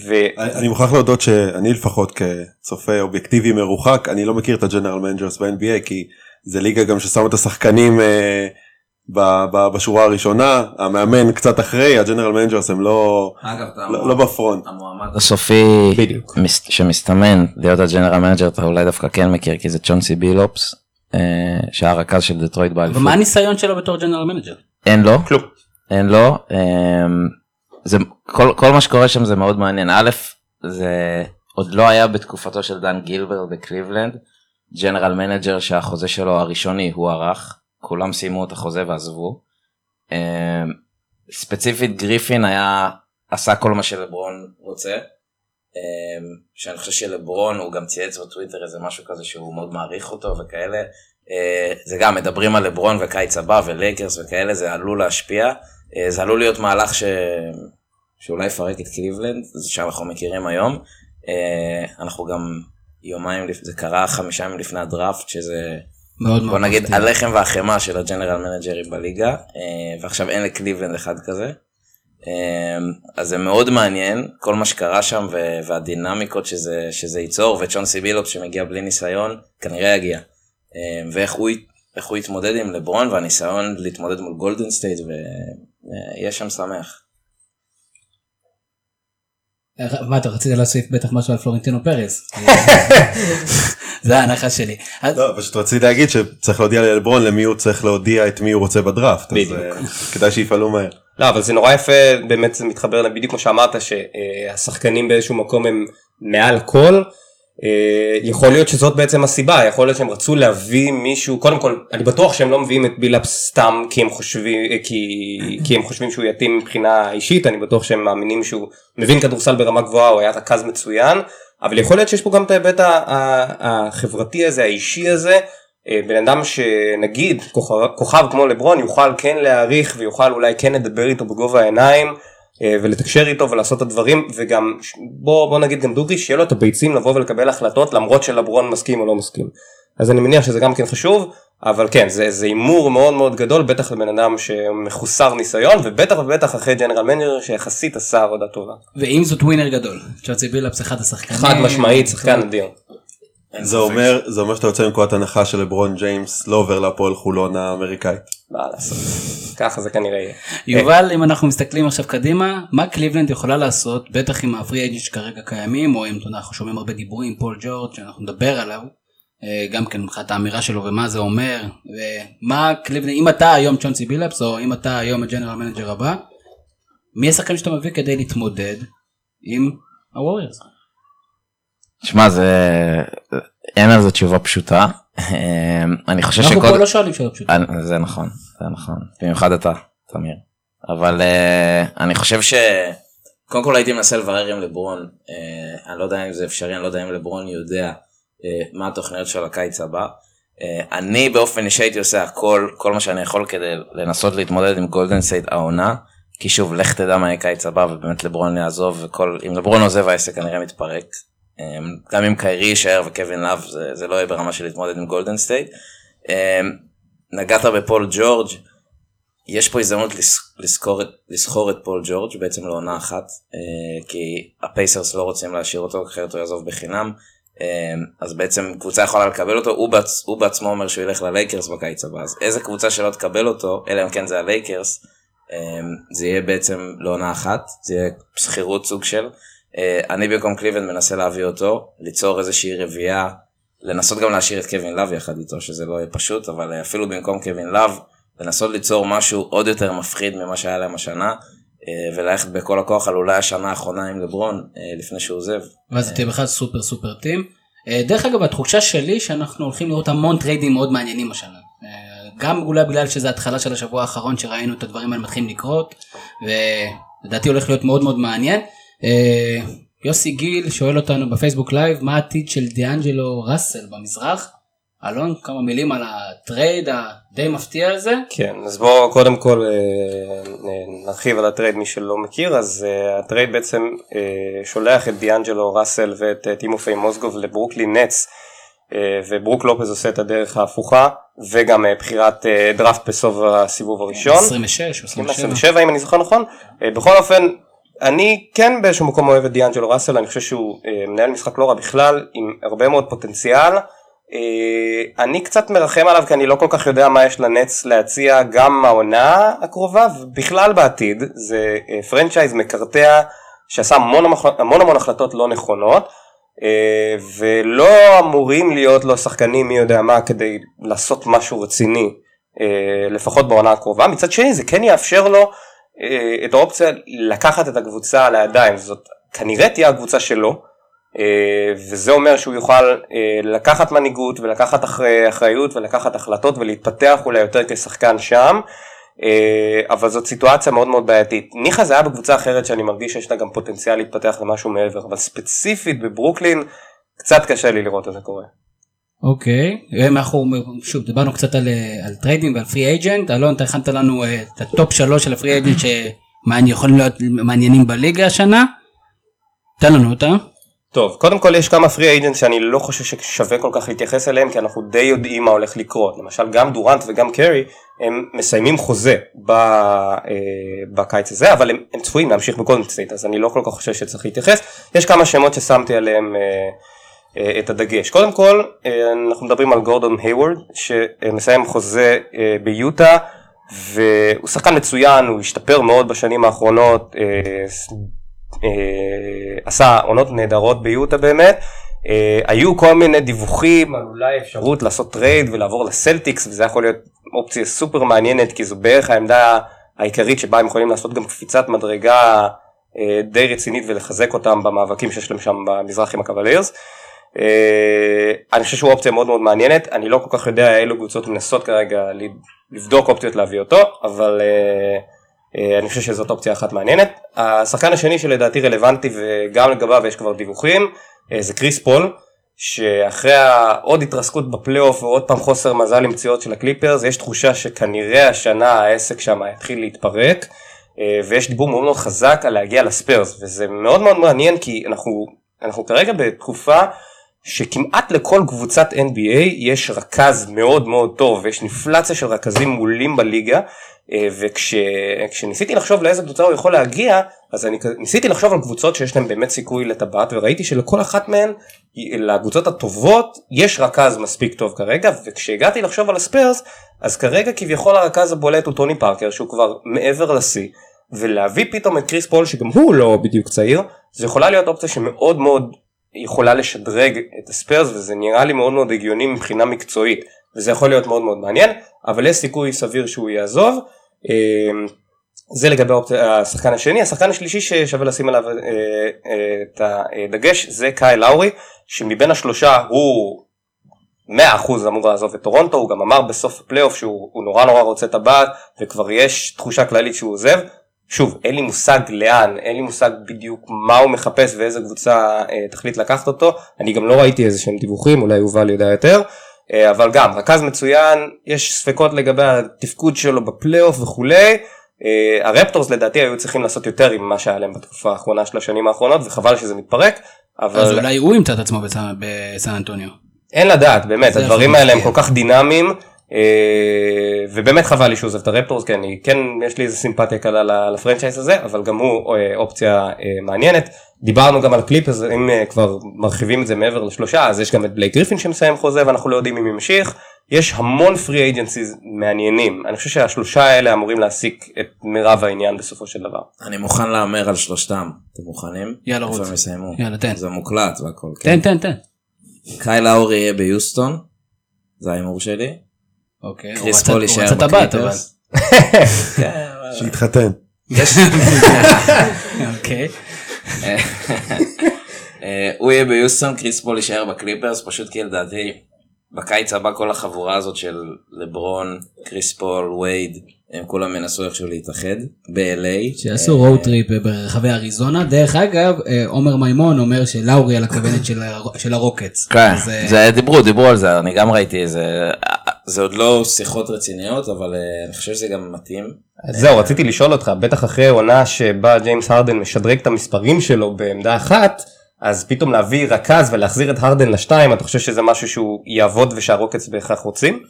ו... אני מוכרח להודות שאני לפחות כצופה אובייקטיבי מרוחק אני לא מכיר את ה general managers ב-NBA כי זה ליגה גם ששם את השחקנים אה, בשורה הראשונה המאמן קצת אחרי ה general managers הם לא אגב, לא, לא ב front. המועמד הסופי בדיוק מס, שמסתמן להיות ה general manager אתה אולי דווקא כן מכיר כי זה צ'ונסי בילופס אה, שהיה רכז של דטרויט באליפות. ומה הניסיון שלו בתור general manager? אין לו כלום אין לו. אה, זה כל, כל מה שקורה שם זה מאוד מעניין א' זה עוד לא היה בתקופתו של דן גילברט בקליבלנד general manager שהחוזה שלו הראשוני הוארך כולם סיימו את החוזה ועזבו. אמ, ספציפית גריפין היה עשה כל מה שלברון רוצה. אמ, שאני חושב שלברון הוא גם צייץ בטוויטר איזה משהו כזה שהוא מאוד מעריך אותו וכאלה. אה, זה גם מדברים על לברון וקיץ הבא ולייקרס וכאלה זה עלול להשפיע. אה, זה עלול להיות מהלך ש... שאולי יפרק את קליבלנד, זה שאנחנו מכירים היום. אה, אנחנו גם יומיים, זה קרה חמישה ימים לפני הדראפט, שזה מאוד בוא נגיד מפתיע. הלחם והחמאה של ה general מנג'רים בליגה, אה, ועכשיו אין לקליבלנד אחד כזה. אז זה מאוד מעניין כל מה שקרה שם והדינמיקות שזה, שזה ייצור וצ'ונסי בילופס שמגיע בלי ניסיון כנראה יגיע ואיך הוא, הוא יתמודד עם לברון והניסיון להתמודד מול גולדן סטייט יהיה שם שמח. מה אתה רצית להוסיף בטח משהו על פלורנטינו פרס. זה ההנחה שלי. לא, פשוט רציתי להגיד שצריך להודיע ללברון למי הוא צריך להודיע את מי הוא רוצה בדראפט. אז אה, כדאי שיפעלו מהר. לא אבל זה נורא יפה באמת זה מתחבר בדיוק כמו שאמרת שהשחקנים באיזשהו מקום הם מעל הכל אה, יכול להיות שזאת בעצם הסיבה, יכול להיות שהם רצו להביא מישהו, קודם כל, אני בטוח שהם לא מביאים את בילאפס סתם כי הם חושבים, אה, כי, כי הם חושבים שהוא יתאים מבחינה אישית, אני בטוח שהם מאמינים שהוא מבין כדורסל ברמה גבוהה, הוא היה רכז מצוין, אבל יכול להיות שיש פה גם את ההיבט החברתי הזה, האישי הזה, אה, בן אדם שנגיד כוכב, כוכב כמו לברון יוכל כן להעריך ויוכל אולי כן לדבר איתו בגובה העיניים. אה, ולתקשר איתו ולעשות את הדברים וגם בוא בוא נגיד גם דוגרי שיהיה לו את הביצים לבוא ולקבל החלטות למרות שלברון מסכים או לא מסכים. אז אני מניח שזה גם כן חשוב אבל כן זה הימור מאוד מאוד גדול בטח לבן אדם שמחוסר ניסיון ובטח ובטח אחרי general manager שיחסית עשה עבודה טובה. ואם זאת ווינר גדול. צ'ונסי בילאפס אחד השחקנים. חד משמעית שחקן אדיר. זה אומר זה אומר שאתה יוצא מנקודת הנחה של לברון ג'יימס לא עובר להפועל חולון האמריקאית. מה לעשות. ככה זה כנראה יהיה. יובל אם אנחנו מסתכלים עכשיו קדימה מה קליבלנד יכולה לעשות בטח עם ה free agent שכרגע קיימים או אם אנחנו שומעים הרבה דיבורים פול ג'ורג' שאנחנו נדבר עליו. אה, גם כן מבחינת האמירה שלו ומה זה אומר ומה קליבלנד אם אתה היום צ'ונסי בילאפס או אם אתה היום ה general manager הבא. מי השחקנים שאתה מביא כדי להתמודד עם הווריירס. שמע זה אין על זה תשובה פשוטה אני חושב שקודם אנחנו פה לא שואלים שאלות פשוטות זה נכון זה נכון במיוחד אתה תמיר אבל uh, אני חושב קודם כל הייתי מנסה לברר עם לברון, אה, אני לא יודע אם זה אפשרי, אני לא יודע אם לברון יודע אה, מה התוכניות של הקיץ הבא. אה, אני באופן אישי הייתי עושה הכל, כל מה שאני יכול כדי לנסות להתמודד עם גולדן סטייט העונה, כי שוב, לך תדע מה יהיה קיץ הבא, ובאמת לברון יעזוב, וכל, אם לברון עוזב העסק כנראה מתפרק. אה, גם אם קיירי יישאר וקווין לאב, זה, זה לא יהיה ברמה של להתמודד עם גולדן סטייט. אה, נגעת בפול ג'ורג', יש פה הזדמנות לשכור את, לשכור את פול ג'ורג' בעצם לעונה אחת, אה, כי הפייסרס לא רוצים להשאיר אותו, אחרת הוא יעזוב בחינם. אה, אז בעצם קבוצה יכולה לקבל אותו, הוא, בעצ, הוא בעצמו אומר שהוא ילך ללייקרס בקיץ הבא, אז איזה קבוצה שלא תקבל אותו, אלא אם כן זה הלייקרס, זה יהיה בעצם לעונה אחת, זה יהיה שכירות סוג של. אני במקום קליבלנד מנסה להביא אותו, ליצור איזושהי רביעייה, לנסות גם להשאיר את קווין לאב יחד איתו, שזה לא יהיה פשוט, אבל אפילו במקום קווין לאב, לנסות ליצור משהו עוד יותר מפחיד ממה שהיה להם השנה. אה, וללכת בכל הכוח על אולי השנה האחרונה עם לברון אה, לפני שהוא עוזב. ואז תהיה בכלל סופר super team. אה, דרך אגב התחושה שלי שאנחנו הולכים לראות המון trade ים מאוד מעניינים השנה. גם אולי בגלל שזה התחלה של השבוע האחרון שראינו את הדברים האלה מתחילים לקרות ולדעתי הולך להיות מאוד מאוד מעניין. יוסי גיל שואל אותנו בפייסבוק live מה העתיד של דיאנג'לו ראסל במזרח. אלון, כמה מילים על ה trade הדי מפתיע הזה? כן, אז בואו קודם כל אה, אה, נרחיב על ה trade מי שלא מכיר, אז אה, ה trade בעצם שולח את דיאנג'לו ראסל ואת טימופיי מוסגוב לברוקלי נץ, וברוק לופז עושה את הדרך ההפוכה, וגם בחירת דראפט בסוף הסיבוב הראשון. 26 או 27. 27 אם אני זוכר נכון. בכל אופן, אני כן באיזשהו מקום אוהב את דיאנג'לו ראסל, אני חושב שהוא מנהל משחק לא רע בכלל, עם הרבה מאוד פוטנציאל. אה, אני קצת מרחם עליו כי אני לא כל כך יודע מה יש לנץ להציע גם העונה הקרובה ובכלל בעתיד זה אה, franchise מקרטע שעשה המון המון, המון החלטות לא נכונות אה, ולא אמורים להיות לו שחקנים מי יודע מה כדי לעשות משהו רציני לפחות בעונה הקרובה מצד שני זה כן יאפשר לו את האופציה לקחת את הקבוצה לידיים זאת כנראה תהיה הקבוצה שלו אה, וזה אומר שהוא יוכל אה, לקחת מנהיגות ולקחת אחריות ולקחת החלטות ולהתפתח אולי יותר כשחקן שם. אה, אבל זאת סיטואציה מאוד מאוד בעייתית. ניחא זה היה בקבוצה אחרת שאני מרגיש שיש לה גם פוטנציאל להתפתח למשהו מעבר, אבל ספציפית בברוקלין קצת קשה לי לראות את זה קורה. אוקיי. אנחנו שוב דיברנו קצת על, על trade ים ועל free agent, אלון אתה הכנת לנו את הטופ שלוש של ה free agent שיכולים להיות מעניינים בליגה השנה, תן לנו אותה. טוב, קודם כל יש כמה free agent שאני לא חושב ששווה כל כך להתייחס אליהם כי אנחנו די יודעים מה הולך לקרות. למשל גם דורנט וגם קרי הם מסיימים חוזה ב, אה, בקיץ הזה אבל הם, הם צפויים להמשיך בגולדן סטייט אז אני לא כל כך חושב שצריך להתייחס. יש כמה שמות ששמתי עליהם אה, אה, את הדגש. קודם כל אה, אנחנו מדברים על גורדון הייוורד שמסיים חוזה אה, ביוטה והוא שחקן מצוין, הוא השתפר מאוד בשנים האחרונות. אה, אה, עשה עונות נהדרות ביוטה באמת. אה, היו כל מיני דיווחים על אולי אפשרות לעשות trade ולעבור לסלטיקס וזה יכול להיות אופציה סופר מעניינת כי זו בערך העמדה העיקרית שבה הם יכולים לעשות גם קפיצת מדרגה אה, די רצינית ולחזק אותם במאבקים שיש להם שם במזרח עם הקאבלירס. אני חושב שהוא אופציה מאוד מאוד מעניינת אני לא כל כך יודע אילו קבוצות מנסות כרגע לבדוק אופציות להביא אותו אבל אה, אני חושב שזאת אופציה אחת מעניינת. השחקן השני שלדעתי רלוונטי וגם לגביו יש כבר דיווחים אה, זה קריס פול שאחרי עוד התרסקות בפלייאוף ועוד פעם חוסר מזל עם פציעות של הקליפרס יש תחושה שכנראה השנה העסק שם יתחיל להתפרק אה, ויש דיבור מאוד מאוד חזק על להגיע לספיירס וזה מאוד מאוד מעניין כי אנחנו, אנחנו כרגע בתקופה שכמעט לכל קבוצת NBA יש רכז מאוד מאוד טוב ויש אינפלציה של רכזים מעולים בליגה אה, וכשניסיתי לחשוב לאיזה קבוצה הוא יכול להגיע אז אני ניסיתי לחשוב על קבוצות שיש להן באמת סיכוי לטבעת וראיתי שלכל אחת מהן לקבוצות הטובות יש רכז מספיק טוב כרגע וכשהגעתי לחשוב על הספיירס אז כרגע כביכול הרכז הבולט הוא טוני פארקר שהוא כבר מעבר לשיא ולהביא פתאום את קריס פול שגם הוא לא בדיוק צעיר זה יכולה להיות אופציה שמאוד מאוד יכולה לשדרג את הספרס וזה נראה לי מאוד מאוד הגיוני מבחינה מקצועית וזה יכול להיות מאוד מאוד מעניין אבל יש סיכוי סביר שהוא יעזוב. אמ, זה לגבי השחקן השני, השחקן השלישי ששווה לשים עליו אה, אה, את הדגש זה קייל לאורי שמבין השלושה הוא 100% אמור לעזוב את טורונטו, הוא גם אמר בסוף הפלייאוף שהוא נורא נורא רוצה את הבאד וכבר יש תחושה כללית שהוא עוזב. שוב, אין לי מושג לאן, אין לי מושג בדיוק מה הוא מחפש ואיזה קבוצה אה, תחליט לקחת אותו, אני גם לא ראיתי איזה שהם דיווחים, אולי יובל יודע יותר, אה, אבל גם, רכז מצוין, יש ספקות לגבי התפקוד שלו בפלייאוף וכולי, אה, הרפטורס לדעתי היו צריכים לעשות יותר עם מה שהיה להם בתקופה האחרונה של השנים האחרונות, וחבל שזה מתפרק, אבל... אז אולי הוא ימצא את עצמו בסן- בסן אנטוניו. אין לדעת, באמת, הדברים האלה הם כל. כך דינמיים, ובאמת חבל לי שהוא עוזב את הרפטורס, כי אני כן, יש לי איזה סימפתיה קלה ל franchise הזה, אבל גם הוא אה, אופציה אה, מעניינת. דיברנו גם על הקליפרס, אם אה, כבר מרחיבים את זה מעבר לשלושה, אז יש גם את בלייק גריפין שמסיים חוזה ואנחנו לא יודעים אם ימשיך. יש המון free agencies מעניינים, אני חושב שהשלושה האלה אמורים להסיק את מירב העניין בסופו של דבר. אני מוכן להמר על שלושתם. אתם מוכנים? יאללה, איפה רוץ. הם יסיימו? יאללה, תן. זה מוקלט והכל. כן. תן, תן, תן. קאי לאורי יהיה ביוסטון. זה ההימור שלי. אוקיי, הוא קריס רצה- פול הוא יישאר רצה את הבת, בקליפרס. אבל- שיתחתן. אוקיי. אה, הוא יהיה ביוסטון, קריס פול יישאר בקליפרס, פשוט כי לדעתי בקיץ הבא כל החבורה הזאת של לברון, כריס פול, וייד, הם כולם ינסו איכשהו להתאחד ב-LA. שיעשו road trip ברחבי אריזונה. דרך אגב, אה, עומר מימון אומר שלאורי על הכוונת של הר- של הרוקטס. כן, אה, זה דיברו, דיברו על זה, אני גם ראיתי איזה, זה עוד לא שיחות רציניות, אבל אה, אני חושב שזה גם מתאים. אז זהו, רציתי לשאול אותך, בטח אחרי עונה שבה ג'יימס הרדן משדרג את המספרים שלו בעמדה אחת, אז פתאום להביא רכז ולהחזיר את הרדן לשתיים, אתה חושב שזה משהו שהוא יעבוד ושהרוקטס בהכרח רוצים?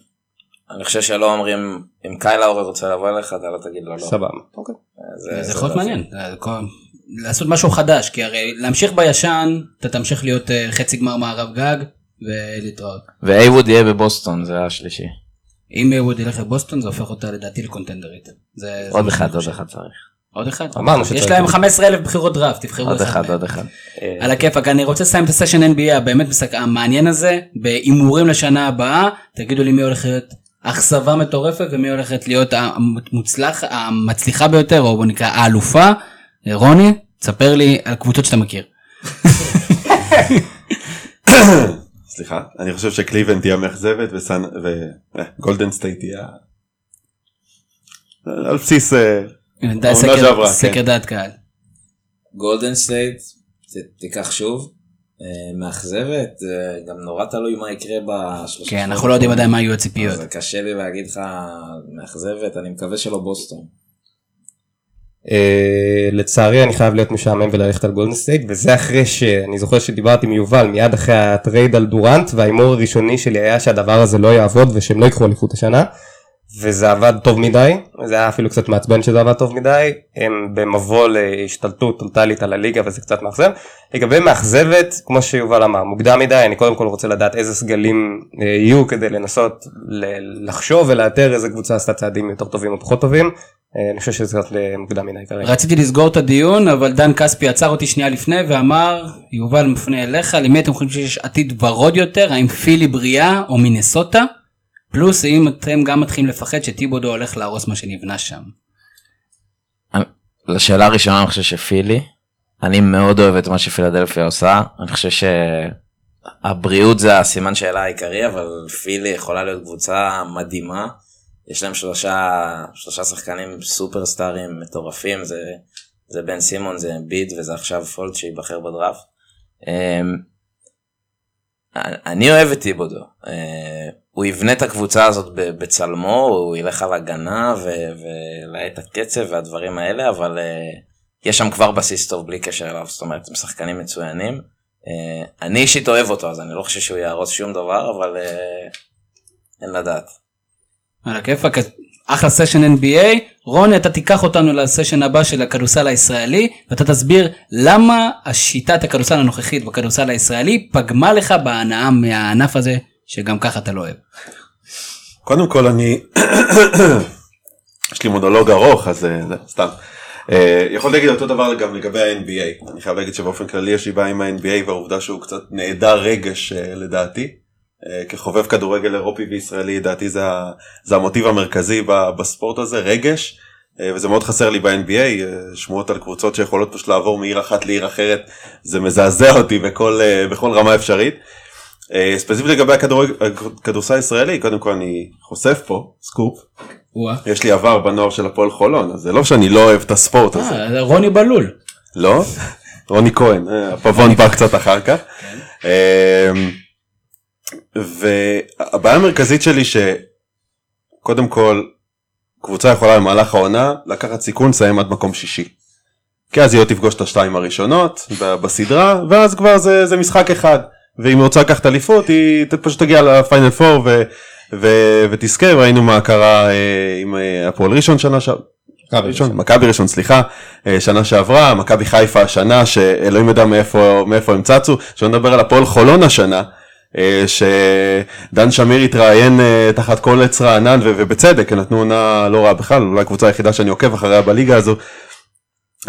אני חושב שלא אומרים, אם קאי לאורי רוצה לבוא אליך, אתה לא תגיד לו לא. סבבה. אוקיי. זה- זה יכול להיות דעתי. מעניין. אה, לעשות משהו חדש, כי הרי להמשיך בישן, אתה תמשיך להיות אה, חצי גמר מערב גג, ולהתראות. ואייווד יהיה בבוסטון, זה השלישי. אם ווד ילך לבוסטון זה הופך אותה לדעתי לקונטנדרית. זה- עוד אחד, עוד. אחד צריך. עוד אחד? אמרנו יש שצריך. להם 15 אלף בחירות דראפט, תבחרו עוד אחד. עוד אחד. על הכיפאק, אני רוצה לסיים את הסשן NBA הבאמת המעניין הזה, בהימורים לשנה הבאה, תגידו לי מי הולך להיות אכזבה מטורפת ומי הולכת להיות המוצלח, המצליחה ביותר, או בוא נקרא האלופה. רוני, תספר לי על קבוצות שאתה מכיר. סליחה, אני חושב שקליבלנד תהיה מאכזבת וגולדן סטייט תהיה על בסיס אה, סקר- כן. סקר דעת קהל. גולדן סטייט, תיקח שוב. אה, מאכזבת, אה, גם נורא תלוי מה יקרה בשלושה. כן, אנחנו לא יודעים עדיין מה יהיו הציפיות. זה קשה לי להגיד לך מאכזבת, אני מקווה שלא בוסטון. אה, לצערי אני חייב להיות משעמם וללכת על גולדן סטייט וזה אחרי שאני זוכר שדיברתי עם יובל מיד אחרי ה trade על דורנט וההימור הראשוני שלי היה שהדבר הזה לא יעבוד ושהם לא ייקחו אליפות השנה. וזה עבד טוב מדי זה היה אפילו קצת מעצבן שזה עבד טוב מדי הם במבוא להשתלטות טוטאלית על הליגה וזה קצת מאכזב. לגבי מאכזבת כמו שיובל אמר מוקדם מדי אני קודם כל רוצה לדעת איזה סגלים אה, יהיו כדי לנסות לחשוב ולאתר איזה קבוצה עשתה צעדים יותר טובים או פחות טובים. אה, אני חושב שזה קצת מוקדם מדי כרגע. רציתי לסגור את הדיון, אבל דן כספי עצר אותי שנייה לפני ואמר, יובל מפנה אליך, למי אתם חושבים שיש עתיד ורוד יותר, האם פילי בריאה או מינסוטה? פלוס אם אתם גם מתחילים לפחד שטיבודו הולך להרוס מה שנבנה שם. לשאלה הראשונה אני חושב שפילי, אני מאוד אוהב את מה שפילדלפיה עושה, אני חושב שהבריאות זה הסימן שאלה העיקרי, אבל פילי יכולה להיות קבוצה מדהימה. יש להם שלושה, שלושה שחקנים סופרסטארים מטורפים, זה, זה בן סימון, זה ביד וזה עכשיו פולט שייבחר בדראפט. אמ, אני אוהב את טיבודו, אה, הוא יבנה את הקבוצה הזאת בצלמו, הוא ילך על הגנה ולהאט הקצב והדברים האלה, אבל אה, יש שם כבר בסיס טוב בלי קשר אליו, זאת אומרת, הם שחקנים מצוינים. אה, אני אישית אוהב אותו, אז אני לא חושב שהוא יהרוס שום דבר, אבל אין לדעת. על הכיפאק, אחלה סשן NBA, רוני אתה תיקח אותנו לסשן הבא של הכדורסל הישראלי, ואתה תסביר למה השיטת הכדורסל הנוכחית בכדורסל הישראלי פגמה לך בהנאה מהענף הזה, שגם ככה אתה לא אוהב. קודם כל אני, יש לי מונולוג ארוך אז אה, סתם. אה, יכול להגיד אותו דבר גם לגבי ה-NBA, אני חייב להגיד שבאופן כללי יש לי בעיה עם ה-NBA והעובדה שהוא קצת נעדר רגש אה, לדעתי. אה, כחובב כדורגל אירופי וישראלי לדעתי זה, זה המוטיב המרכזי בספורט הזה, רגש. אה, וזה מאוד חסר לי ב-NBA, אה, שמועות על קבוצות שיכולות פשוט לעבור מעיר אחת לעיר אחרת, זה מזעזע אותי בכל, בכל רמה אפשרית. ספציפית לגבי הכדורסל הישראלי, קודם כל אני חושף פה, סקופ, וואה. יש לי עבר בנוער של הפועל חולון, אז זה לא שאני לא אוהב את הספורט הזה. רוני בלול. לא? רוני כהן, הפבון בא קצת אחר כך. אמ, והבעיה המרכזית שלי שקודם כל קבוצה יכולה במהלך העונה לקחת סיכון לסיים עד מקום שישי. כי אז היא לא תפגוש את השתיים הראשונות בסדרה ואז כבר זה, זה משחק אחד. ואם היא רוצה לקחת אליפות היא פשוט תגיע לפיינל פור ו, ו, ותזכה. ראינו מה קרה אה, עם אה, הפועל ראשון שנה שעברה. מכבי ראשון, סליחה, אה, שנה שעברה, מכבי חיפה השנה שאלוהים יודע מאיפה, מאיפה הם צצו, שלא נדבר על הפועל חולון השנה, שדן שמיר התראיין אה, תחת כל עץ רענן ובצדק, הם נתנו עונה לא רעה בכלל, אולי הקבוצה היחידה שאני עוקב אחריה בליגה הזו,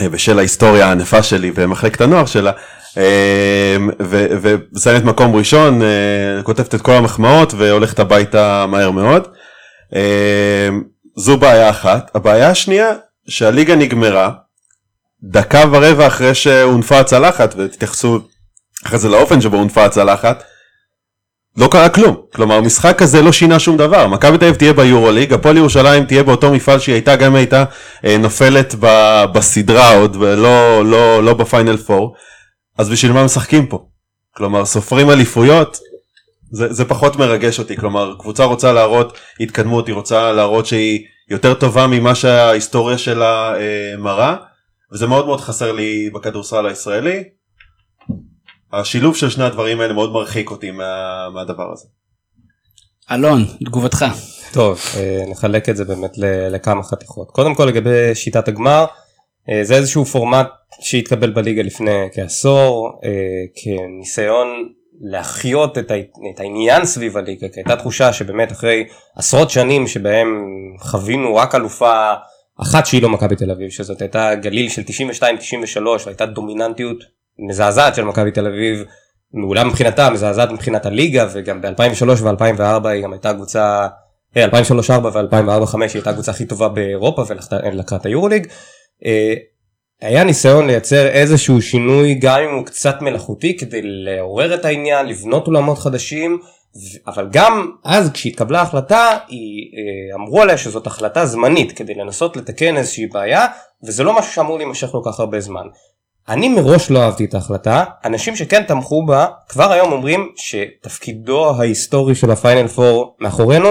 אה, בשל ההיסטוריה הענפה שלי ומחלקת הנוער שלה, אה, ומסיימת מקום ראשון, אה, כותבת את כל המחמאות והולכת הביתה מהר מאוד. אה, זו בעיה אחת. הבעיה השנייה, שהליגה נגמרה, דקה ורבע אחרי שהונפה הצלחת, ותתייחסו אחרי זה לאופן שבו הונפה הצלחת, לא קרה כלום. כלומר, המשחק הזה לא שינה שום דבר. מכבי תל אביב תהיה ביורוליג, הפועל ירושלים תהיה באותו מפעל שהיא הייתה, גם הייתה אה, נופלת ב- בסדרה עוד, ולא לא, לא בפיינל פור. אז בשביל מה משחקים פה? כלומר, סופרים אליפויות, זה, זה פחות מרגש אותי, כלומר קבוצה רוצה להראות התקדמות, היא רוצה להראות שהיא יותר טובה ממה שההיסטוריה שלה אה, מראה, וזה מאוד מאוד חסר לי בכדורסל הישראלי. השילוב של שני הדברים האלה מאוד מרחיק אותי מה, מהדבר הזה. אלון, תגובתך. טוב, אה, נחלק את זה באמת ל- לכמה חתיכות. קודם כל לגבי שיטת הגמר, אה, זה איזשהו פורמט שהתקבל בליגה לפני כעשור, אה, כניסיון להחיות את, ה- את העניין סביב הליגה, כי הייתה תחושה שבאמת אחרי עשרות שנים שבהם חווינו רק אלופה אחת שהיא לא מכבי תל אביב, שזאת הייתה גליל של 92-93 והייתה דומיננטיות מזעזעת של מכבי תל אביב מעולה מבחינתה, מזעזעת מבחינת הליגה, וגם ב-2003 ו-2004 היא גם הייתה קבוצה, אה, 2003-2004 ו-2004-2005 היא הייתה הקבוצה הכי טובה באירופה ולקחה את היורוליג. אה, היה ניסיון לייצר איזשהו שינוי גם אם הוא קצת מלאכותי כדי לעורר את העניין, לבנות אולמות חדשים, אבל גם אז כשהתקבלה ההחלטה אה, אמרו עליה שזאת החלטה זמנית כדי לנסות לתקן איזושהי בעיה וזה לא משהו שאמור להימשך כל כך הרבה זמן. אני מראש לא אהבתי את ההחלטה, אנשים שכן תמכו בה כבר היום אומרים שתפקידו ההיסטורי של הפיינל פור מאחורינו,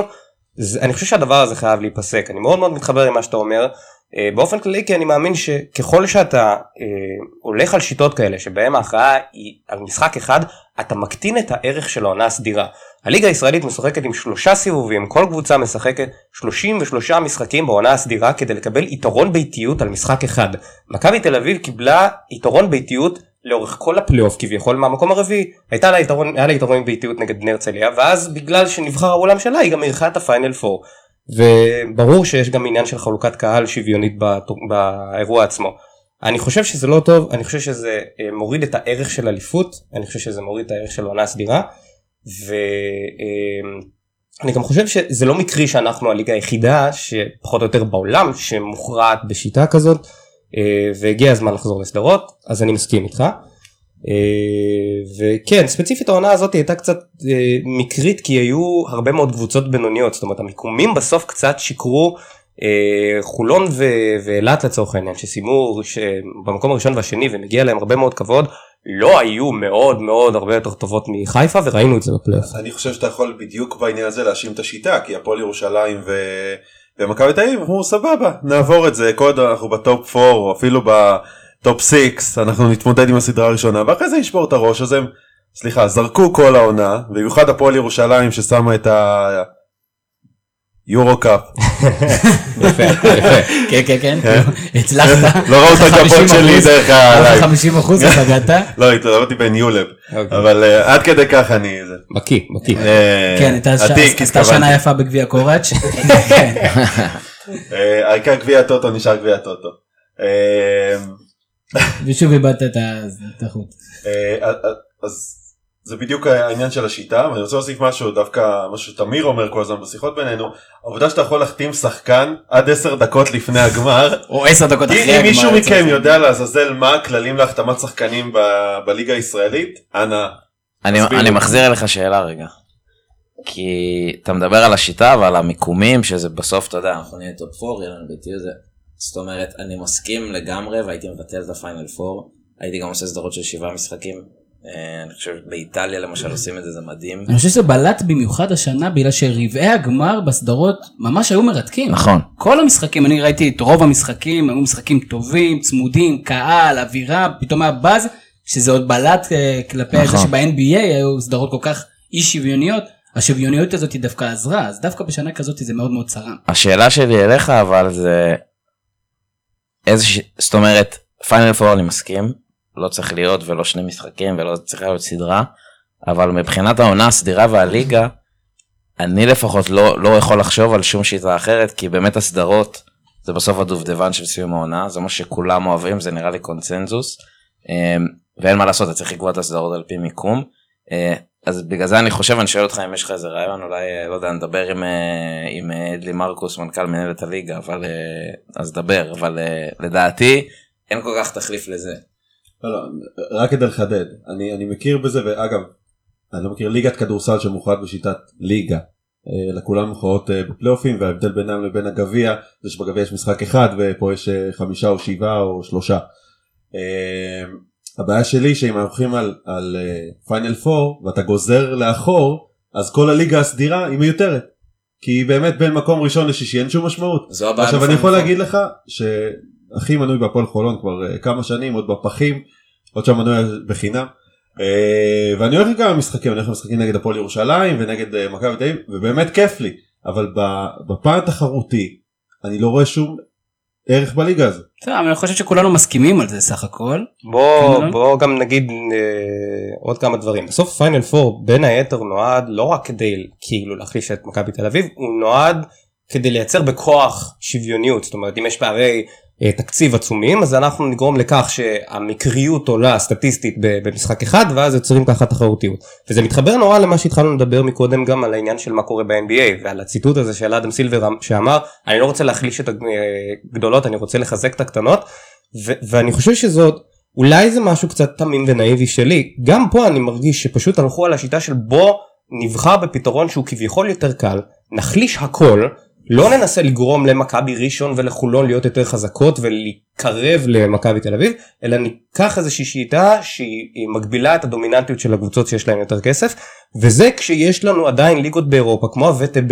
אני חושב שהדבר הזה חייב להיפסק, אני מאוד מאוד מתחבר עם מה שאתה אומר, באופן כללי כי אני מאמין שככל שאתה אה, הולך על שיטות כאלה שבהם ההכרעה היא על משחק אחד, אתה מקטין את הערך של העונה הסדירה. הליגה הישראלית משחקת עם שלושה סיבובים, כל קבוצה משחקת 33 משחקים בעונה הסדירה כדי לקבל יתרון ביתיות על משחק אחד. מכבי תל אביב קיבלה יתרון ביתיות לאורך כל הפלייאוף כביכול מהמקום הרביעי. הייתה לה יתרון, היה לה יתרון ביתיות נגד בני הרצליה, ואז בגלל שנבחר האולם שלה היא גם אירחה את הפיינל פור. וברור שיש גם עניין של חלוקת קהל שוויונית באירוע עצמו. אני חושב שזה לא טוב, אני חושב שזה אה, מוריד את הערך של אליפות, אני חושב שזה מוריד את הערך של עונה סדירה, ואני גם חושב שזה לא מקרי שאנחנו הליגה היחידה שפחות או יותר בעולם שמוכרעת בשיטה כזאת, אה, והגיע הזמן לחזור לסדרות, אז אני מסכים איתך. אה, וכן, ספציפית העונה הזאת הייתה קצת אה, מקרית כי היו הרבה מאוד קבוצות בינוניות, זאת אומרת המיקומים בסוף קצת שיקרו. אה, חולון ואילת לצורך העניין שסיימו במקום הראשון והשני ומגיע להם הרבה מאוד כבוד לא היו מאוד מאוד הרבה יותר טובות מחיפה וראינו את זה בפלייאוף. אני חושב שאתה יכול בדיוק בעניין הזה להאשים את השיטה כי הפועל ירושלים ו... ומכבי תל אביב אמרו סבבה נעבור את זה עוד אנחנו בטופ 4 או אפילו בטופ 6 אנחנו נתמודד עם הסדרה הראשונה ואחרי זה נשבור את הראש אז הם סליחה זרקו כל העונה במיוחד הפועל ירושלים ששמה את היורו קאפ יפה, יפה. כן, כן, כן, הצלחת. לא ראו את הגבות שלי דרך הלייב 50 אחוז פגעת. לא התלבטתי בין יולב אוקיי. אבל אה, עד כדי כך אני. בקיא, בקיא. אה, כן, הייתה שנה. יפה בגביע קוראץ'. כן. אה, העיקר גביע הטוטו נשאר גביע הטוטו. אה, ושוב איבדת את החוט. אה, אז זה בדיוק העניין של השיטה ואני רוצה להוסיף משהו דווקא משהו שתמיר אומר כל הזמן בשיחות בינינו העובדה שאתה יכול להחתים שחקן עד 10 דקות לפני הגמר או עשר דקות אחרי אם הגמר. מישהו לצורך מכם. יודע לעזאזל מה הכללים להחתמת שחקנים ב- בליגה הישראלית אנא אני מחזיר אליך שאלה רגע. כי אתה מדבר על השיטה ועל המיקומים שזה בסוף אתה יודע אנחנו נהיה top 4 יהיה לנו ביתיות. זאת אומרת אני מסכים לגמרי והייתי מבטל את הפיינל 4 הייתי גם עושה סדרות של שבעה משחקים. אה, אני חושב באיטליה למשל עושים את זה זה מדהים. אני חושב שזה בלט במיוחד השנה בגלל שרבעי הגמר בסדרות ממש היו מרתקים. נכון. כל המשחקים, אני ראיתי את רוב המשחקים, היו משחקים טובים, צמודים, קהל, אווירה, פתאום היה באז, שזה עוד בלט אה, כלפי נכון. זה שב-NBA היו סדרות כל כך אי שוויוניות, השוויוניות הזאת היא דווקא עזרה, אז דווקא בשנה כזאת זה מאוד מאוד צרם. השאלה שלי אליך אבל זה איזה ש... זאת אומרת פיינל פור אני מסכים לא צריך להיות ולא שני משחקים ולא צריכה להיות סדרה אבל מבחינת העונה הסדירה והליגה אני לפחות לא לא יכול לחשוב על שום שיטה אחרת כי באמת הסדרות זה בסוף הדובדבן של סיום העונה זה מה שכולם אוהבים זה נראה לי קונצנזוס אמ, ואין מה לעשות אתה צריך לקבוע את הסדרות על פי מיקום. אז בגלל זה אני חושב אני שואל אותך אם יש לך איזה רעיון אולי אה, לא יודע נדבר עם אה, עם אה, אדלי מרקוס מנכ"ל מנהלת הליגה אבל אז דבר אבל לדעתי אין כל כך תחליף לזה. לא, לא, רק כדי לחדד, אני, אני מכיר בזה, ואגב, אני לא מכיר ליגת כדורסל שמוכרעת בשיטת ליגה, כולן מוכרעות בפלייאופים, וההבדל בינם לבין הגביע זה שבגביע יש משחק אחד ופה יש חמישה או שבעה או שלושה. אה, הבעיה שלי שאם אנחנו הולכים על, על פיינל 4 ואתה גוזר לאחור, אז כל הליגה הסדירה היא מיותרת. כי באמת בין מקום ראשון לשישי אין שום משמעות. זו הבעיה. עכשיו אני יכול. להגיד לך שהכי מנוי בהפועל חולון כבר אה, כמה שנים עוד בפחים עוד שם מנוי בחינם אה, ואני הולך לכמה משחקים אני הולך למשחקים נגד הפועל ירושלים ונגד אה, מכבי תל אביב ובאמת כיף לי אבל בפן התחרותי אני לא רואה שום ערך בליגה הזו. בסדר, אבל אני חושב שכולנו מסכימים על זה סך הכל. בוא כן, בוא גם נגיד אה, עוד כמה דברים בסוף פיינל 4 בין היתר נועד לא רק כדי כאילו להחליש את מכבי תל אביב הוא נועד כדי לייצר בכוח שוויוניות זאת אומרת אם יש פערי תקציב עצומים אז אנחנו נגרום לכך שהמקריות עולה סטטיסטית במשחק אחד ואז יוצרים ככה תחרותיות. וזה מתחבר נורא למה שהתחלנו לדבר מקודם גם על העניין של מה קורה ב-NBA ועל הציטוט הזה של אדם סילבר שאמר אני לא רוצה להחליש את הגדולות אני רוצה לחזק את הקטנות. ואני חושב שזאת אולי זה משהו קצת תמים ונאיבי שלי גם פה אני מרגיש שפשוט הלכו על השיטה של בוא נבחר בפתרון שהוא כביכול יותר קל נחליש הכל לא ננסה לגרום למכבי ראשון ולחולון להיות יותר חזקות ולהתקרב למכבי תל אביב אלא ניקח איזושהי שיטה שהיא מגבילה את הדומיננטיות של הקבוצות שיש להן יותר כסף וזה כשיש לנו עדיין ליגות באירופה כמו הווטב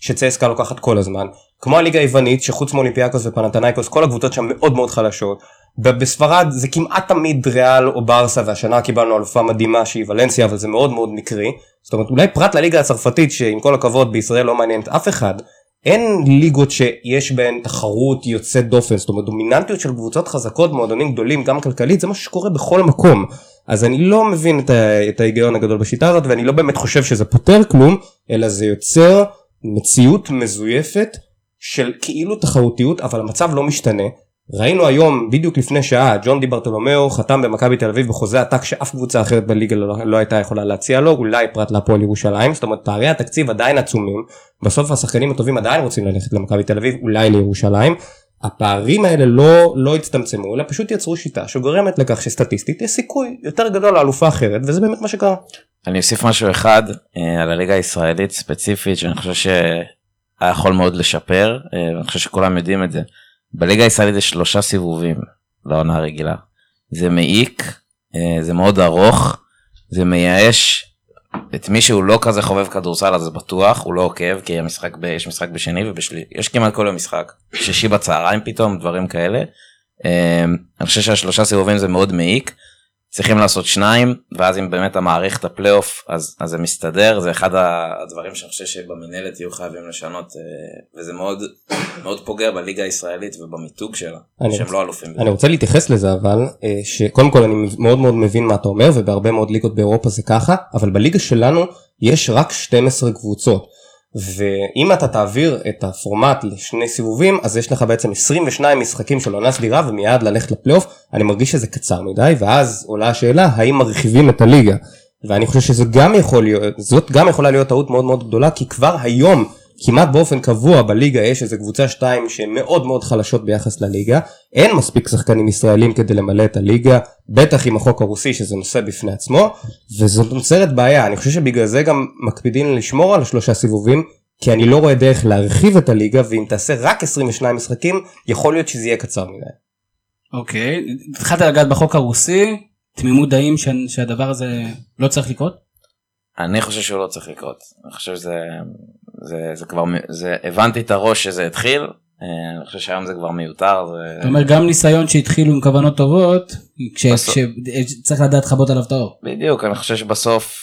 שצסקה לוקחת כל הזמן כמו הליגה היוונית שחוץ מאולימפיאקוס ופנתנייקוס כל הקבוצות שם מאוד מאוד חלשות. בספרד זה כמעט תמיד ריאל או ברסה והשנה קיבלנו אלופה מדהימה שהיא ולנסיה אבל זה מאוד מאוד מקרי. זאת אומרת אולי פרט לליגה הצרפתית שעם כל הכבוד בישראל לא מעניינת אף אחד אין ליגות שיש בהן תחרות יוצאת דופן זאת אומרת דומיננטיות של קבוצות חזקות מועדונים גדולים גם כלכלית זה מה שקורה בכל מקום. אז אני לא מבין את, ה- את ההיגיון הגדול בשיטה הזאת ואני לא באמת חושב שזה פותר כלום אלא זה יוצר מציאות מזויפת של כאילו תחרותיות אבל המצב לא משתנה ראינו היום בדיוק לפני שעה ג'ון די ברטולומיאו חתם במכבי תל אביב בחוזה עתק שאף קבוצה אחרת בליגה לא, לא הייתה יכולה להציע לו אולי פרט להפועל ירושלים זאת אומרת פערי התקציב עדיין עצומים בסוף השחקנים הטובים עדיין רוצים ללכת למכבי תל אביב אולי לירושלים הפערים האלה לא לא הצטמצמו אלא פשוט יצרו שיטה שגורמת לכך שסטטיסטית יש סיכוי יותר גדול לאלופה אחרת וזה באמת מה שקרה. אני אוסיף משהו אחד אה, על הליגה הישראלית ספציפית שאני חושב שהיה יכול מאוד לשפר אה, ואני חושב שכולם יודעים את זה. בליגה הישראלית יש שלושה סיבובים לעונה הרגילה. זה מעיק, אה, זה מאוד ארוך, זה מייאש את מי שהוא לא כזה חובב כדורסל אז בטוח הוא לא עוקב כי המשחק ב, יש משחק בשני ובשלי יש כמעט כל יום משחק שישי בצהריים פתאום דברים כאלה. אה, אני חושב שהשלושה סיבובים זה מאוד מעיק. צריכים לעשות שניים ואז אם באמת את הפלייאוף אז, אז זה מסתדר זה אחד הדברים שאני חושב שבמנהלת יהיו חייבים לשנות אה, וזה מאוד מאוד פוגע בליגה הישראלית ובמיתוג שלה שהם רוצה- לא אלופים. אני רוצה להתייחס לזה אבל אה, שקודם כל אני מאוד מאוד מבין מה אתה אומר ובהרבה מאוד ליגות באירופה זה ככה אבל בליגה שלנו יש רק 12 קבוצות ואם אתה תעביר את הפורמט לשני סיבובים אז יש לך בעצם 22 משחקים של עונה סדירה ומיד ללכת לפלייאוף. אני מרגיש שזה קצר מדי ואז עולה השאלה האם מרחיבים את הליגה? ואני חושב שזה גם יכול להיות זאת גם יכולה להיות טעות מאוד מאוד גדולה כי כבר היום כמעט באופן קבוע בליגה יש איזה קבוצה שתיים שהן מאוד מאוד חלשות ביחס לליגה, אין מספיק שחקנים ישראלים כדי למלא את הליגה, בטח עם החוק הרוסי שזה נושא בפני עצמו, וזאת נוצרת בעיה, אני חושב שבגלל זה גם מקפידים לשמור על השלושה סיבובים, כי אני לא רואה דרך להרחיב את הליגה, ואם תעשה רק 22 משחקים, יכול להיות שזה יהיה קצר מדי. אוקיי, התחלת לגעת בחוק הרוסי, תמימות דעים ש- שהדבר הזה לא צריך לקרות? אני חושב שהוא לא צריך לקרות. אני חושב שזה זה, זה כבר זה הבנתי את הראש שזה התחיל. אה, אני חושב שהיום זה כבר מיותר. זה... אתה אומר גם ניסיון שהתחילו עם כוונות טובות, כש- בסוף- כשצריך לדעת לכבות עליו את האור. בדיוק אני חושב שבסוף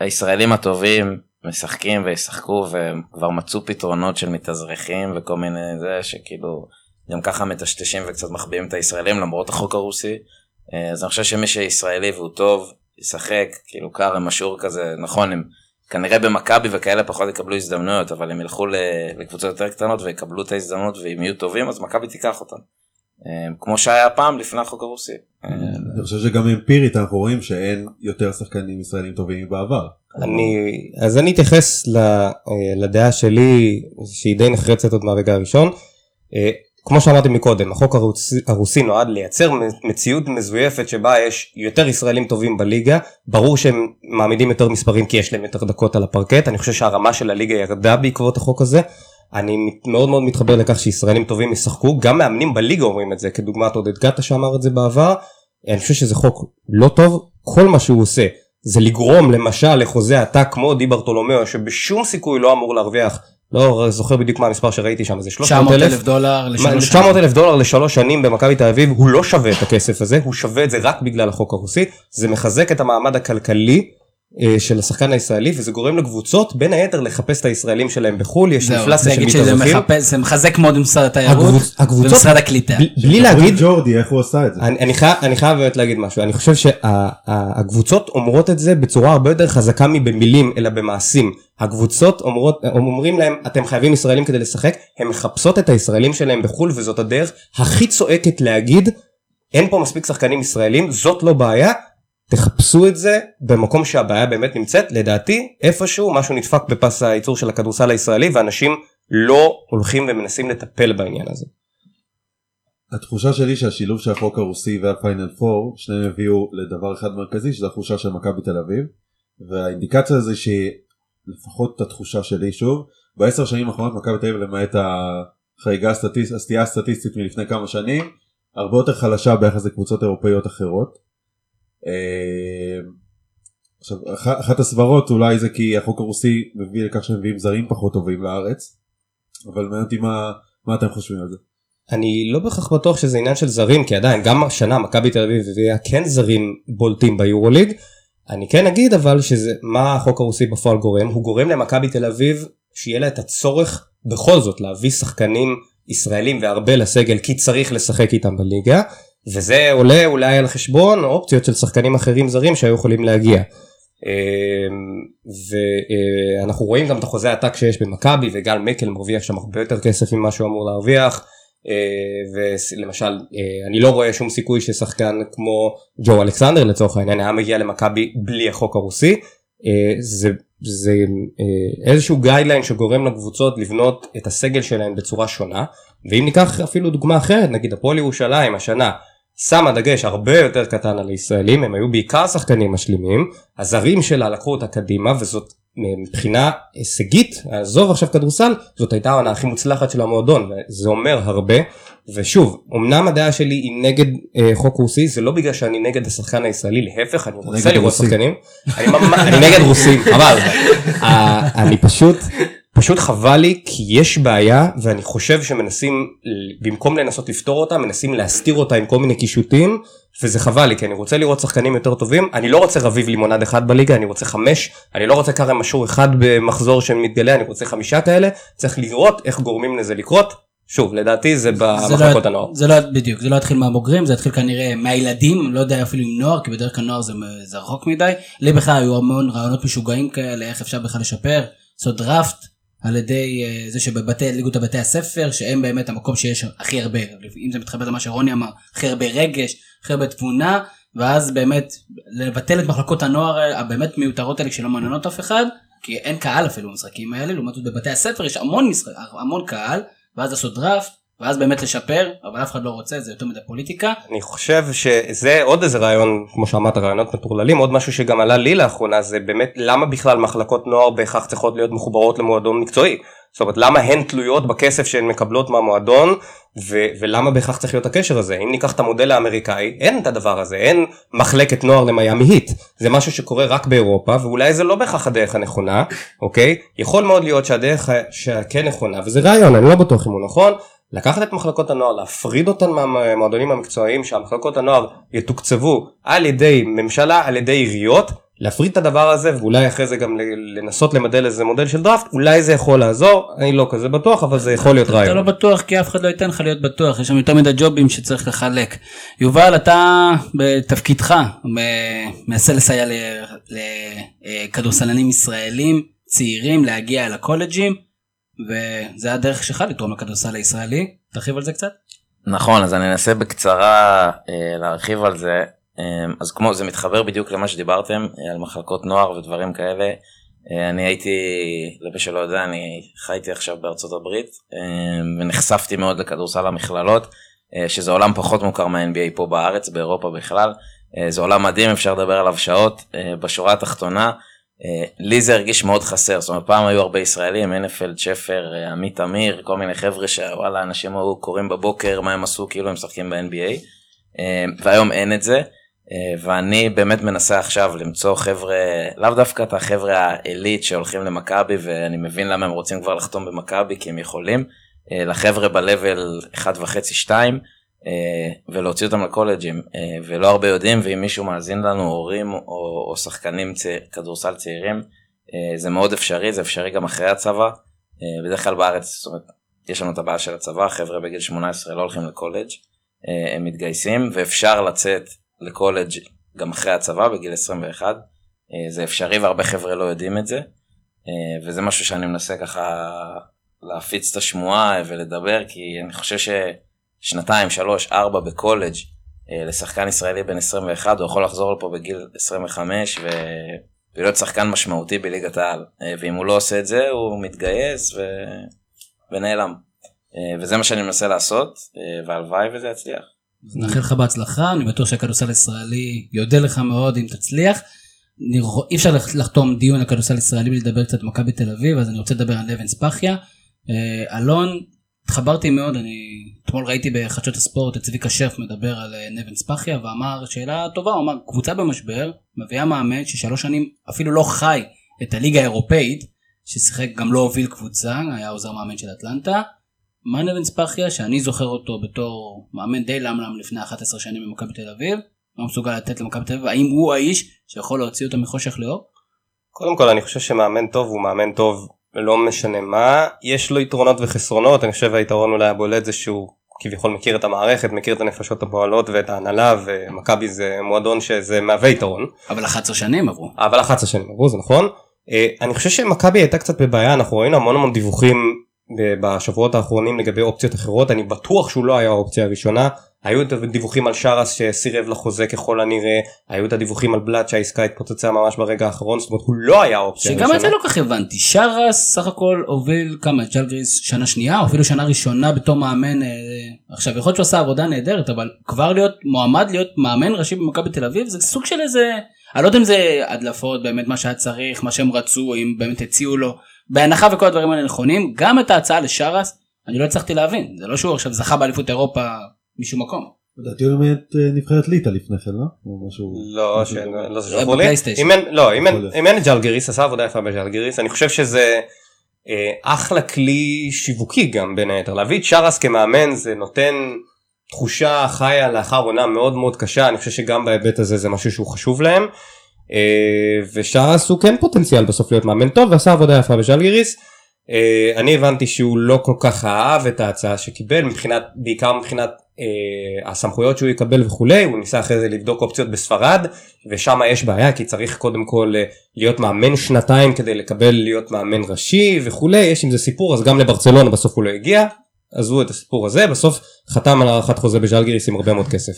הישראלים הטובים משחקים וישחקו והם כבר מצאו פתרונות של מתאזרחים וכל מיני זה שכאילו גם ככה מטשטשים וקצת מחביאים את הישראלים למרות החוק הרוסי. אה, אז אני חושב שמי שישראלי והוא טוב ישחק כאילו קארם משור כזה נכון הם כנראה במכבי וכאלה פחות יקבלו הזדמנויות אבל הם ילכו לקבוצות יותר קטנות ויקבלו את ההזדמנות ואם יהיו טובים אז מכבי תיקח אותם. אה, כמו שהיה פעם לפני החוק הרוסי. אה, אני חושב שגם אמפירית אנחנו רואים שאין יותר שחקנים ישראלים טובים מבעבר. אני, אז אני אתייחס ל, אה, לדעה שלי שהיא די נחרצת עוד מהרגע הראשון. כמו שאמרתי מקודם, החוק הרוסי, הרוסי נועד לייצר מציאות מזויפת שבה יש יותר ישראלים טובים בליגה, ברור שהם מעמידים יותר מספרים כי יש להם יותר דקות על הפרקט, אני חושב שהרמה של הליגה ירדה בעקבות החוק הזה. אני מאוד מאוד מתחבר לכך שישראלים טובים ישחקו, גם מאמנים בליגה אומרים את זה, כדוגמת עודד גטה שאמר את זה בעבר. אני חושב שזה חוק לא טוב, כל מה שהוא עושה זה לגרום למשל לחוזה עתק כמו די ברטולומיאו שבשום סיכוי לא אמור להרוויח, לא זוכר בדיוק מה המספר שראיתי שם, זה 300 900 אלף. דולר לשלוש 900 אלף דולר לשלוש שנים במכבי תל אביב הוא לא שווה את הכסף הזה הוא שווה את זה רק בגלל החוק הרוסי. זה מחזק את המעמד הכלכלי של השחקן הישראלי וזה גורם לקבוצות בין היתר לחפש את הישראלים שלהם בחו"ל יש אינפלציה של מתאזרחים. זה מחזק מאוד את משרד התיירות ומשרד הקליטה. בלי- להגיד ג'ורדי איך הוא עשה את זה. אני, אני, חייב, אני חייב באמת להגיד משהו, אני חושב שהקבוצות אומרות את זה בצורה הרבה יותר חזקה מבמילים אלא במעשים. הקבוצות אומרות, אומרים להם אתם חייבים ישראלים כדי לשחק, הן מחפשות את הישראלים שלהם בחו"ל וזאת הדרך הכי צועקת להגיד אין פה מספיק שחקנים ישראלים, זאת לא בעיה, תחפשו את זה במקום שהבעיה באמת נמצאת, לדעתי איפשהו משהו נדפק בפס הייצור של הכדורסל הישראלי ואנשים לא הולכים ומנסים לטפל בעניין הזה. התחושה שלי שהשילוב של החוק הרוסי והפיינל 4 שניהם הביאו לדבר אחד מרכזי שזה התחושה של מכבי תל אביב והאינדיקציה זה שלפחות התחושה שלי שוב בעשר שנים האחרונות מכבי תל אביב למעט החריגה הסטטיסט, הסטייה הסטטיסטית מלפני כמה שנים הרבה יותר חלשה ביחס לקבוצות אירופאיות אחרות. אה, עכשיו אח- אחת הסברות אולי זה כי החוק הרוסי מביא לכך שהם מביאים זרים פחות טובים לארץ אבל מעניין אותי מה, מה אתם חושבים על זה. אני לא בהכרח בטוח שזה עניין של זרים כי עדיין גם השנה מכבי תל אביב הביאה כן זרים בולטים ביורוליג. אני כן אגיד אבל שזה מה החוק הרוסי בפועל גורם הוא גורם למכבי תל אביב שיהיה לה את הצורך בכל זאת להביא שחקנים ישראלים והרבה לסגל כי צריך לשחק איתם בליגה וזה עולה אולי על חשבון אופציות של שחקנים אחרים זרים שהיו יכולים להגיע. ואנחנו רואים גם את החוזה העתק שיש במכבי וגל מקל מרוויח שם הרבה יותר כסף ממה שהוא אמור להרוויח. אה, ולמשל אה, אני לא רואה שום סיכוי ששחקן כמו ג'ו אלכסנדר לצורך העניין היה מגיע למכבי בלי החוק הרוסי. אה, זה, זה אה, איזשהו גיידליין שגורם לקבוצות לבנות את הסגל שלהם בצורה שונה ואם ניקח אפילו דוגמה אחרת נגיד הפועל ירושלים השנה שמה דגש הרבה יותר קטן על הישראלים הם היו בעיקר שחקנים משלימים הזרים שלה לקחו אותה קדימה וזאת מבחינה הישגית עזוב עכשיו כדורסל זאת הייתה העונה הכי מוצלחת של המועדון וזה אומר הרבה. ושוב אמנם הדעה שלי היא נגד אה, חוק רוסי זה לא בגלל שאני נגד השחקן הישראלי להפך אני רוצה לראות. שחקנים. אני, ממש- אני נגד רוסים. אבל אה, אני פשוט פשוט חבל לי כי יש בעיה ואני חושב שמנסים במקום לנסות לפתור אותה מנסים להסתיר אותה עם כל מיני קישוטים וזה חבל לי כי אני רוצה לראות שחקנים יותר טובים. אני לא רוצה רביב לימונד אחד בליגה אני רוצה חמש. אני לא רוצה כרם משור אחד במחזור שמתגלה אני רוצה חמישה כאלה. צריך לראות איך גורמים לזה לקרות. שוב לדעתי זה זה במחלקות לא- הנוער. זה לא בדיוק זה לא יתחיל מהבוגרים זה יתחיל כנראה מהילדים לא יודע אפילו עם נוער כי בדרך כלל נוער זה, זה רחוק מדי. לי בכלל היו המון רעיונות משוגעים כאלה איך אפשר בכלל לשפר לעשות דראפט על ידי אה, זה שבבתי ליגות הבתי הספר שהם באמת המקום שיש הכי הרבה אם זה מתחבר למה שרוני אמר הכי הרבה רגש הכי הרבה תבונה ואז באמת לבטל את מחלקות הנוער הבאמת מיותרות האלה שלא מעניינות אף אחד כי אין קהל אפילו במשחקים האלה, לעומת זאת בבתי הספר יש המון משחק, המון קהל, ואז לעשות דראפט, ואז באמת לשפר, אבל אף אחד לא רוצה, זה יותר מדי פוליטיקה. אני חושב שזה עוד איזה רעיון, כמו שאמרת, רעיונות מטורללים, עוד משהו שגם עלה לי לאחרונה, זה באמת למה בכלל מחלקות נוער בהכרח צריכות להיות מחוברות למועדון מקצועי. זאת אומרת, למה הן תלויות בכסף שהן מקבלות מהמועדון, ו- ולמה בהכרח צריך להיות הקשר הזה? אם ניקח את המודל האמריקאי, אין את הדבר הזה, אין מחלקת נוער למיאמי היט. זה משהו שקורה רק באירופה, ואולי זה לא בהכרח הדרך הנכונה, אוקיי? יכול מאוד להיות שהדרך שכן נכונה, וזה רעיון, אני לא בטוח אם הוא נכון, לקחת את מחלקות הנוער, להפריד אותן מהמועדונים המקצועיים, שהמחלקות הנוער יתוקצבו על ידי ממשלה, על ידי עיריות, להפריד את הדבר הזה ואולי אחרי זה גם לנסות למדל איזה מודל של דראפט, אולי זה יכול לעזור, אני לא כזה בטוח, אבל זה יכול להיות רעיון. אתה לא בטוח כי אף אחד לא ייתן לך להיות בטוח, יש שם יותר מדי ג'ובים שצריך לחלק. יובל, אתה בתפקידך מנסה לסייע לכדורסלנים ישראלים צעירים להגיע אל הקולג'ים. וזה הדרך שלך לתרום לכדורסל הישראלי, תרחיב על זה קצת. נכון, אז אני אנסה בקצרה אה, להרחיב על זה. אה, אז כמו זה מתחבר בדיוק למה שדיברתם אה, על מחלקות נוער ודברים כאלה. אה, אני הייתי, למי שלא יודע, אני חייתי עכשיו בארצות הברית אה, ונחשפתי מאוד לכדורסל המכללות, אה, שזה עולם פחות מוכר מה-NBA פה בארץ, באירופה בכלל. אה, זה עולם מדהים, אפשר לדבר עליו שעות. אה, בשורה התחתונה, לי זה הרגיש מאוד חסר, זאת אומרת פעם היו הרבה ישראלים, הנפלד, שפר, אה, עמית אמיר, כל מיני חבר'ה שוואלה אנשים היו קוראים בבוקר מה הם עשו כאילו הם משחקים ב-NBA אה, והיום אין את זה ואני באמת מנסה עכשיו למצוא חבר'ה, לאו דווקא את החבר'ה העילית שהולכים למכבי ואני מבין למה הם רוצים כבר לחתום במכבי כי הם יכולים, לחבר'ה ב-level 1.5-2 אה, ולהוציא אותם לקולג'ים אה, ולא הרבה יודעים ואם מישהו מאזין לנו הורים או, או שחקנים צעיר, כדורסל צעירים אה, זה מאוד אפשרי זה אפשרי גם אחרי הצבא. בדרך כלל בארץ זאת אומרת יש לנו את הבעיה של הצבא חבר'ה בגיל 18 לא הולכים לקולג' הם מתגייסים ואפשר לצאת לקולג' גם אחרי הצבא בגיל 21 זה אפשרי והרבה חבר'ה לא יודעים את זה. וזה משהו שאני מנסה ככה להפיץ את השמועה ולדבר כי אני חושב ש... שנתיים, שלוש, ארבע בקולג' אה, לשחקן ישראלי בן 21, הוא יכול לחזור לפה בגיל 25 ו... ולהיות שחקן משמעותי בליגת העל. אה, ואם הוא לא עושה את זה, הוא מתגייס ו... ונעלם. אה, וזה מה שאני מנסה לעשות, והלוואי וזה יצליח. נאחל לך בהצלחה, אני בטוח שהכדורסל הישראלי יודה לך מאוד אם תצליח. אי אפשר לחתום דיון על כדורסל ישראלי בלי לדבר קצת מכבי תל אביב, אז אני רוצה לדבר על אבן ספחיה. אלון, התחברתי מאוד, אני אתמול ראיתי בחדשות הספורט את צביקה שרף מדבר על אה, נבן ספחיה ואמר שאלה טובה, הוא אמר קבוצה במשבר מביאה מאמן ששלוש שנים אפילו לא חי את הליגה האירופאית, ששיחק גם לא הוביל קבוצה, היה עוזר מאמן של אטלנטה. מה נבן ספחיה שאני זוכר אותו בתור מאמן די למלם לפני 11 שנים במכבי תל אביב, לא מסוגל לתת למכבי תל אביב, האם הוא האיש שיכול להוציא אותה מחושך לאור? קודם כל אני חושב שמאמן טוב הוא מאמן טוב לא משנה מה, יש לו יתרונות וחסרונות, אני חושב היתרון אולי הבולט זה שהוא כביכול מכיר את המערכת, מכיר את הנפשות הפועלות ואת ההנהלה ומכבי זה מועדון שזה מהווה יתרון. אבל 11 שנים עברו. אבל 11 שנים עברו זה נכון. אה, אני חושב שמכבי הייתה קצת בבעיה, אנחנו ראינו המון המון דיווחים בשבועות האחרונים לגבי אופציות אחרות, אני בטוח שהוא לא היה האופציה הראשונה, היו את הדיווחים על שרס שסירב לחוזה ככל הנראה, היו את הדיווחים על בלאט שהעסקה התפוצצה ממש ברגע האחרון, זאת אומרת הוא לא היה הראשונה. שגם את זה לא כך הבנתי, שרס סך הכל הוביל כמה, ג'לגריס שנה שנייה או אפילו שנה ראשונה בתור מאמן, אה, עכשיו יכול להיות שהוא עשה עבודה נהדרת אבל כבר להיות מועמד להיות מאמן ראשי במכבי תל אביב זה סוג של איזה, אני לא יודע אם זה הדלפות באמת מה שהיה צריך, מה שהם רצו, אם באמת הציעו לו, בהנחה וכל הדברים האלה נכונים, גם את ההצעה לשרס אני לא הצלחתי להבין, זה לא שהוא עכשיו זכה באליפות אירופה משום מקום. לדעתי הוא באמת אה, נבחרת ליטא לפני כן לא? לא, לא זכור לי. לא, אם אין ג'לגריס עשה עבודה יפה בג'לגריס אני חושב שזה אה, אחלה כלי שיווקי גם בין היתר להביא את שרס כמאמן זה נותן תחושה חיה לאחר עונה מאוד מאוד קשה אני חושב שגם בהיבט הזה זה משהו שהוא חשוב להם. אה, ושרס הוא כן פוטנציאל בסוף להיות מאמן טוב ועשה עבודה יפה בג'לגריס. אני הבנתי שהוא לא כל כך אהב את ההצעה שקיבל מבחינת בעיקר מבחינת אה, הסמכויות שהוא יקבל וכולי הוא ניסה אחרי זה לבדוק אופציות בספרד ושם יש בעיה כי צריך קודם כל אה, להיות מאמן שנתיים כדי לקבל להיות מאמן ראשי וכולי יש עם זה סיפור אז גם לברצלונה בסוף הוא לא הגיע עזבו את הסיפור הזה בסוף חתם על הארכת חוזה בז'לגיריס עם הרבה מאוד כסף.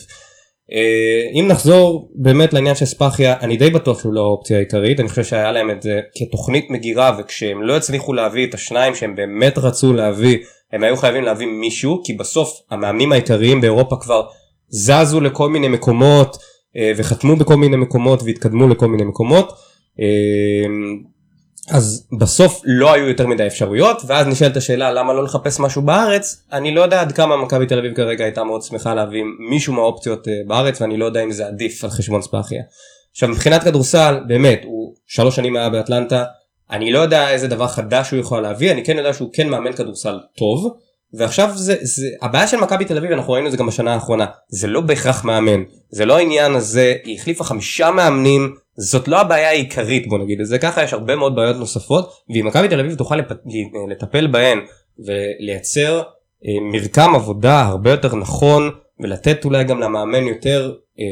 אה, אם נחזור באמת לעניין של ספאחיה, אני די בטוח שהוא לא האופציה העיקרית, אני חושב שהיה להם את זה כתוכנית מגירה וכשהם לא הצליחו להביא את השניים שהם באמת רצו להביא, הם היו חייבים להביא מישהו, כי בסוף המאמנים העיקריים באירופה כבר זזו לכל מיני מקומות אה, וחתמו בכל מיני מקומות והתקדמו לכל מיני מקומות. אז בסוף לא היו יותר מדי אפשרויות ואז נשאלת השאלה למה לא לחפש משהו בארץ אני לא יודע עד כמה מכבי תל אביב כרגע הייתה מאוד שמחה להביא מישהו מהאופציות אה, בארץ ואני לא יודע אם זה עדיף על חשבון ספאחיה. עכשיו מבחינת כדורסל באמת הוא שלוש שנים היה באטלנטה אני לא יודע איזה דבר חדש הוא יכול להביא אני כן יודע שהוא כן מאמן כדורסל טוב ועכשיו זה, זה הבעיה של מכבי תל אביב אנחנו ראינו את זה גם בשנה האחרונה זה לא בהכרח מאמן זה לא העניין הזה היא החליפה חמישה מאמנים זאת לא הבעיה העיקרית בוא נגיד את זה ככה יש הרבה מאוד בעיות נוספות ואם מכבי תל אביב תוכל לפ... לטפל בהן ולייצר אה, מרקם עבודה הרבה יותר נכון ולתת אולי גם למאמן יותר אה,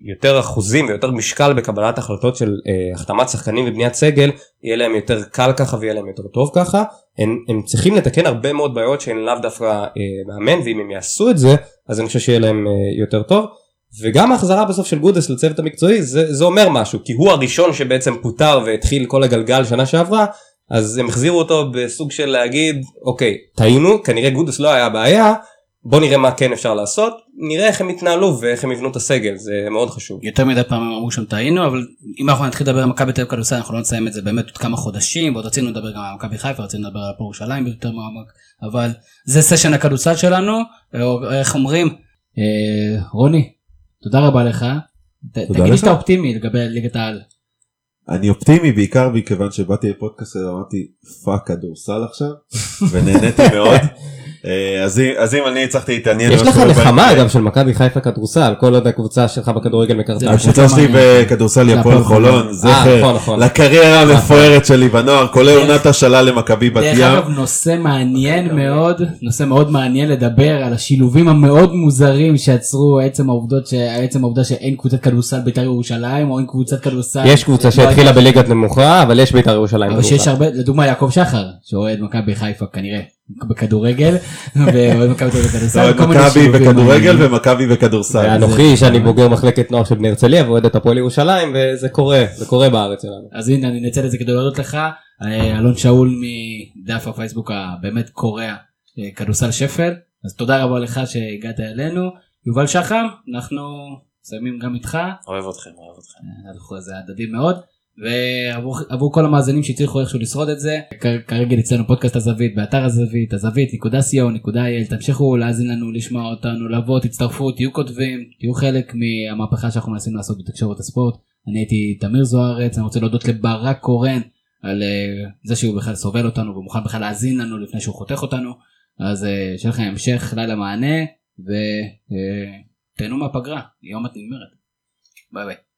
יותר אחוזים ויותר משקל בקבלת החלטות של אה, החתמת שחקנים ובניית סגל יהיה להם יותר קל ככה ויהיה להם יותר טוב ככה הם, הם צריכים לתקן הרבה מאוד בעיות שהן לאו דווקא מאמן ואם הם יעשו את זה אז אני חושב שיהיה להם יותר טוב. וגם ההחזרה בסוף של גודס לצוות המקצועי זה, זה אומר משהו כי הוא הראשון שבעצם פוטר והתחיל כל הגלגל שנה שעברה אז הם החזירו אותו בסוג של להגיד אוקיי טעינו כנראה גודס לא היה בעיה בוא נראה מה כן אפשר לעשות נראה איך הם יתנהלו ואיך הם יבנו את הסגל זה מאוד חשוב. יותר מדי פעמים אמרו שם טעינו אבל אם אנחנו נתחיל לדבר על מכבי תל אביב כדורסל אנחנו לא נסיים את זה באמת עוד כמה חודשים ועוד רצינו לדבר גם על מכבי חיפה רצינו לדבר על הפועל ירושלים יותר מעמק אבל זה סשן הכדורסל שלנו איך אומרים אה, רוני תודה רבה לך. תגיד לי שאתה אופטימי לגבי ליגת העל. אני אופטימי בעיקר מכיוון שבאתי לפודקאסט ואמרתי fuck כדורסל עכשיו ונהניתי מאוד. אה, אז אם אני הצלחתי להתעניין. יש לך נחמה גם של מכבי חיפה כדורסל כל עוד הקבוצה שלך בכדורגל מקרתה. הקבוצה שלי בכדורסל היא הפועל חולון אה, זכר נכון, נכון. לקריירה המפוארת שלי בנוער כולל עונת השאלה למכבי בת דרך ים. אגב נושא מעניין מאוד נושא מאוד מעניין לדבר על השילובים המאוד מוזרים שיצרו עצם העובדה שאין קבוצת כדורסל בית"ר ירושלים או אין קבוצת כדורסל. יש קבוצה שהתחילה בליגת נמוכה אבל יש בית"ר ירושלים. אבל שיש הרבה לדוגמה יעקב שחר שאוהד מכבי חיפה כנראה בכדורגל ואוהד מכבי תל אביב בכדורסל. אוהד כל מיני מכבי שילובים בכדורגל. ומכבי בכדורסל. ואנוכי שאני בוגר מחלקת נוער של בני הרצליה ואוהד את הפועל ירושלים וזה קורה זה קורה בארץ שלנו. אז הנה אני אנצל את זה כדי להודות לך אה, אלון שאול מדף הפייסבוק הבאמת קורע אה, כדורסל שפל אז תודה רבה לך שהגעת אלינו יובל שחם אנחנו מסיימים גם איתך אוהב אתכם, אוהב אתכם. אנחנו זה הדדי מאוד ועבור עבור כל המאזינים שהצליחו איכשהו לשרוד את זה כ- כרגע אצלנו פודקאסט הזווית באתר הזווית הזווית נקודה co נקודה il תמשיכו להאזין לנו לשמוע אותנו לבוא תצטרפו תהיו כותבים תהיו חלק מהמהפכה שאנחנו מנסים לעשות בתקשורת הספורט. אני הייתי תמיר זוארץ אני רוצה להודות לברק קורן על אה, זה שהוא בכלל סובל אותנו ומוכן בכלל להאזין לנו לפני שהוא חותך אותנו. אז אה, שיהיה לכם המשך לילה מענה ותהנו מהפגרה יום את נגמרת ביי ביי.